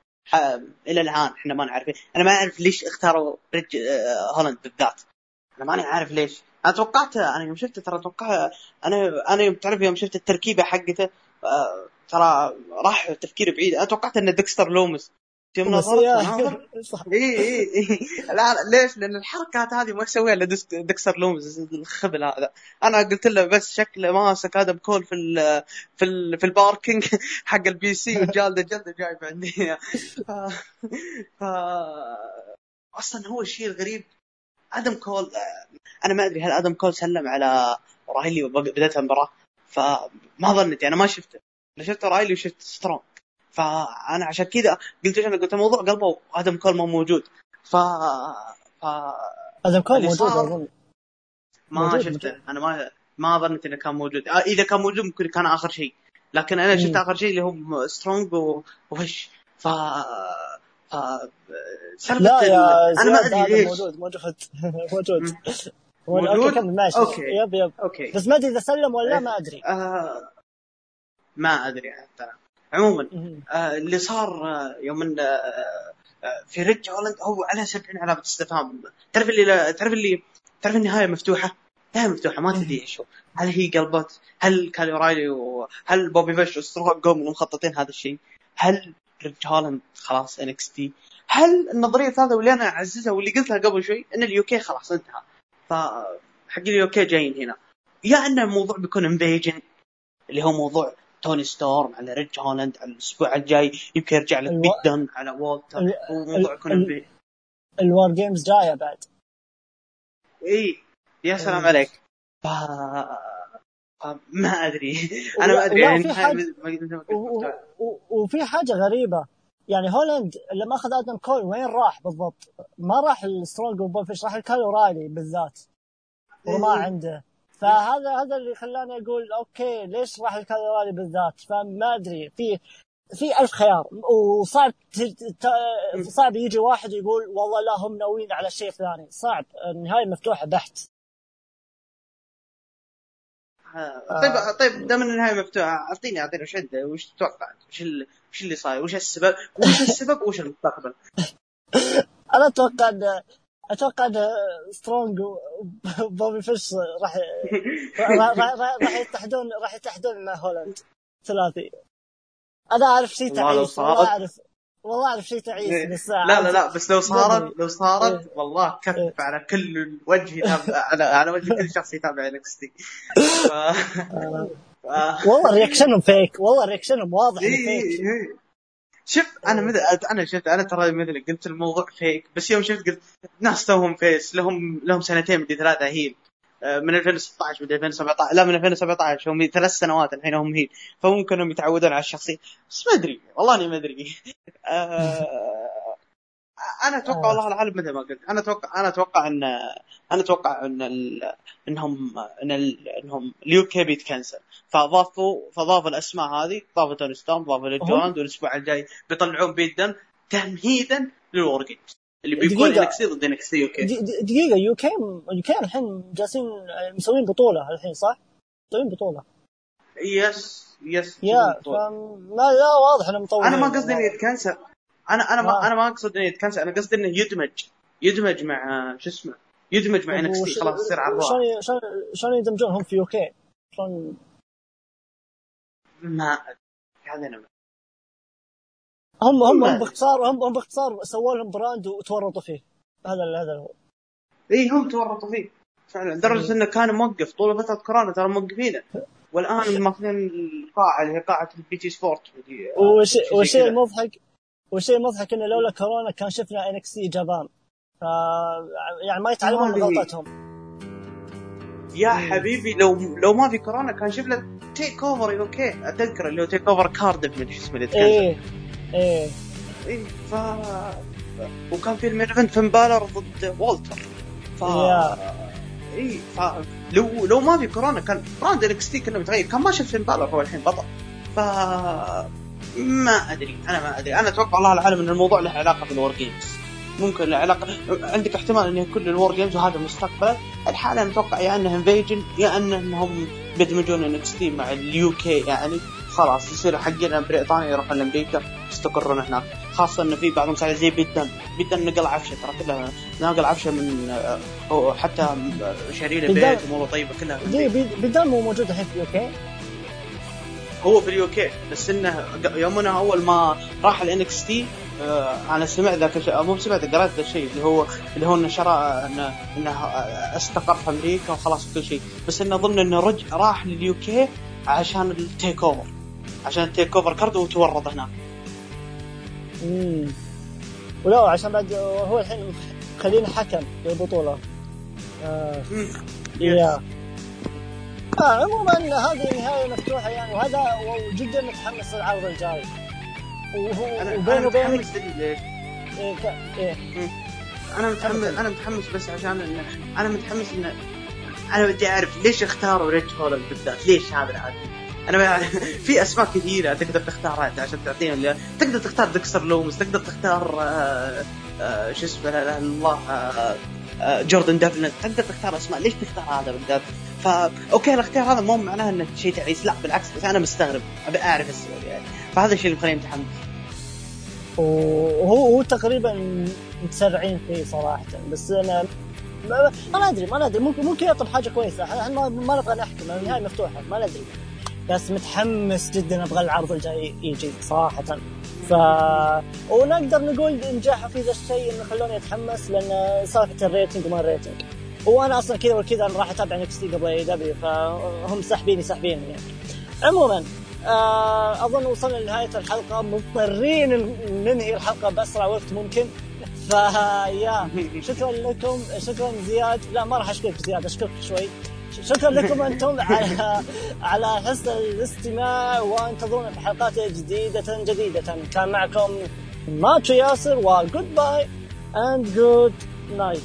إلى الآن إحنا ما نعرف. أنا ما أعرف ليش اختاروا ريج آه، هولند بالذات. أنا ماني عارف ليش. أنا توقعت أنا يوم شفته ترى توقع أنا أنا تعرف يوم شفت التركيبة حقته آه، ترى راح تفكير بعيد. أنا توقعت انه ديكستر لومز يوم نظرت اي اي اي لا ليش؟ لأن الحركات هذه ما يسويها إلا ديكستر لومز الخبل هذا. أنا قلت له بس شكله ماسك آدم كول في ال في ال في ال parking حق ال PC وجالده جلده جايب عندي ف... ف... أصلا هو الشيء الغريب. آدم كول أنا ما أدري هل آدم كول سلم على رايلي وبدات المباراه فما ظنيت أنا ما شفته. أنا شفت رايلي وشفت سترونج. فأنا عشان كذا قلت أنا قلت الموضوع قلبه آدم كول ما موجود. ف ف آدم كول موجود أظن. ما شفته. أنا ما ما ظنيت إنه كان موجود. آه إذا كان موجود ممكن كان آخر شيء. لكن أنا شفت آخر شيء اللي هو سترونج وفيش ف ف لا يا أنا ما أدري ليش موجود موجود موجود. موجود؟ أوكي ماشي. أوكي. يب يب. أوكي. بس ما أدري إذا سلم ولا لا ما أدري. آه ما أدري حتى. عموما. آه اللي صار آه يوم إن آه, في ريج هولند هو على 70 علامة استفهام. تعرف اللي تعرف اللي تعرف النهاية مفتوحة؟ نهايه مفتوحة ما تدري إيش هل هي قلبت؟ هل كايل أورايلي وهل بوبي فيش وسترونج قوم مخططين هذا الشيء؟ هل ريج هولند خلاص NXT؟ هل النظرية هذا واللي أنا أعززها واللي قلتها قبل شوي إن ال UK خلاص انتهى. ف حق ال UK جايين هنا. يا ان الموضوع بيكون invasion اللي هو موضوع توني ستورم على ريج هولاند على الأسبوع الجاي. يمكن يرجع لك ألو... بيت دن على والتر. وموضوع يكون ال... ال War Games جاية بعد. إي يا سلام إيه. عليك. ف... ما أدري. أنا ما أدري يعني في حاجة... و... و... وفي حاجة غريبة. يعني هولاند لما أخذ آدم كول وين راح بالضبط؟ ما راح لسترونج وبوبي فيش راح لكايل أورايلي بالذات وما إيه. عنده. فهذا هذا اللي خلاني أقول okay ليش راح الكالوري بالذات؟ فما أدري. في في ألف خيار. وصعب صعب يجي واحد يقول والله لا هم ناويين على شيء ثاني. صعب. النهاية مفتوحة بحت. آه. طيب طيب دام النهاية مفتوحة أعطيني أعطيني وش أنت وش تتوقع؟ وش اللي وش اللي صاير؟ وش السبب؟ وش السبب؟ وش المستقبل؟ أنا أتوقع إن أتوقع إن سترونج وبوبي فيش راح راح يتحدون راح يتحدون مع هولاند ثلاثي أنا أعرف شيء تعيس ما اعرف والله أعرف شيء تعيس إيه. بس لا لا لا بس لو. صارت لو صارت إيه. والله كف إيه. على كل وجه على على وجه كل شخص يتابع NXT. والله reaction هم fake والله reaction هم واضح إيه fake. شوف أنا مد... أنا شفت أنا ترى مثل قلت الموضوع fake بس يوم شفت قلت ناس توهم face لهم لهم سنتين مدري ثلاثة heel من 2016 مدري 2017 لا من 2017 هم ثلاث سنوات الحين هم heel فممكن هم يتعودون على الشخصية. بس ما أدري والله اني ما أدري. آه، أنا أتوقع والله العالم مثل ما قلت أنا أتوقع أنا أتوقع ان أنا أتوقع إن ال... انهم إن ال... إنهم ال UK بيتكنسل فاضافوا فاضافوا الأسماء هذه ضافوا توني ستورم ضافوا ريج هولاند والأسبوع الجاي بيطلعون بيت دن تمهيدا لل War Games اللي بيكون دقيقة. NXT ضد NXT UK. دقيقة UK UK الحين جالسين مسوين بطولة الحين صح؟ مسوين بطولة. yes yes yeah فما لا واضح إنهم مطورين. أنا ما قصدي إنه يتكنسل. أنا أنا آه. ما أنا ما أقصد انه يتكنسل أنا قصدي إنه يدمج يدمج مع شو اسمه يدمج مع NXT وش- خلاص يصير عرض شلون شلون شلون يدمجون؟ هم في UK؟ شلون؟ ما هذا أنا هم هم هم. باختصار هم هم باختصار سووا لهم brand وتورطوا فيه. هذا هذا هو. إي إيه، هم تورطوا فيه. فعلا لدرجة إنه كان موقف طول فترة كورونا ترى موقفينه. والآن ماخذين القاعة اللي هي قاعة ال BT Sport والشيء. المضحك؟ والشيء المضحك إنه لولا كورونا كان شفنا NXT Japan ف يعني ما يتعلمون من غلطتهم يا حبيبي لو لو ما في كورونا كان شفنا TakeOver okay أتذكر اللي هو TakeOver كاردف مدري شو اسمه اللي إيه إيه. اي ف وكان في المين إيفنت فين بالر ضد والتر. ف. اي ف لو لو ما في كورونا كان براند انكس تي كنا متغير. كان ما شفت فين بالر هو الحين بطل. ف ما أدري. أنا ما أدري. أنا أتوقع الله العالم إن الموضوع له علاقة بالور جيمز ممكن له علاقة. عندك احتمال إن يكون الور جيمز وهذا مستقبلا الحالة أنا أتوقع يا انه انفيجن يا ان أنهم بيدمجون انكس تي مع اليو كي يعني. خلاص يصير حقنا بريطانيا يروحون لأمريكا يستقرون هناك. خاصة انه في بعضهم مساعد زي بيدن بيدن نقل عفشة ترى كلها نقل عفشة من حتى شاري له بيت اموره طيبة كلها من دي أمريكا. بي- بدل مو موجود الحين في يو كي هو في اليو كي بس إنه يومنا أول ما راح الانكس تي أنا سمعت ذاك الشيء مو سمعت قرأت ذا الشيء اللي هو اللي هو إنه شرى إنه إنه آه، استقر في أمريكا وخلاص كل شيء. بس إنه أظن إنه رجع راح لل UK عشان ال TakeOver عشان ال TakeOver كارد وتورط هناك امم ولو عشان بعد هو الحين خلينا حكم للبطوله آه. يا. آه عموما هذه نهاية مفتوحة يعني وهذا وجدا متحمس للعرض الجاي. أنا وبينك ليش؟ إيه ك- إيه. أنا متحمس أنا متحمس بس عشان إن أنا متحمس ان أنا بدي أعرف ليش اختاروا ريدج هولند بالذات؟ ليش هذا العادي أنا ما في أسماء كثيرة تقدر تختارها عشان تعطيهم تقدر تختار ديكستر لومس تقدر تختار آه، آه، شو اسمه الله آه، جوردن دافلن تقدر تختار أسماء ليش تختار هذا بالذات؟ فا okay الاختيار هذا مو معناه إنه شيء تعيس لا بالعكس بس أنا مستغرب أبي أعرف السبب يعني. فهذا الشيء اللي مخليني متحمس وهو هو تقريبا متسرعين فيه صراحة بس أنا ما, ما ندري ما ندري ممكن ممكن يطلب حاجة كويسة إحنا ما, ما نبغى نحكم النهاية مفتوحة ما ندري بس متحمس جدا أبغى العرض الجاي يجي صراحة. ف ونقدر نقول نجاح في ذا الشيء إنه خلوني أتحمس لأن سالفه ال rating وما ال rating. وأنا أصلا كذا وكذا أنا راح أتابع NXT قبل AEW فهم ساحبيني ساحبيني يعني. عموما آه أظن وصلنا لنهاية الحلقة. مضطرين ننهي الحلقة بأسرع وقت ممكن. فيا شكرا لكم. شكرا زياد. لا ما راح أشكرك زياد أشكرك شوي. شكرا لكم أنتم على على حسن الاستماع وانتظرونا في حلقات جديدة جديدة. كان معكم ماتشو ياسر وجود bye and good night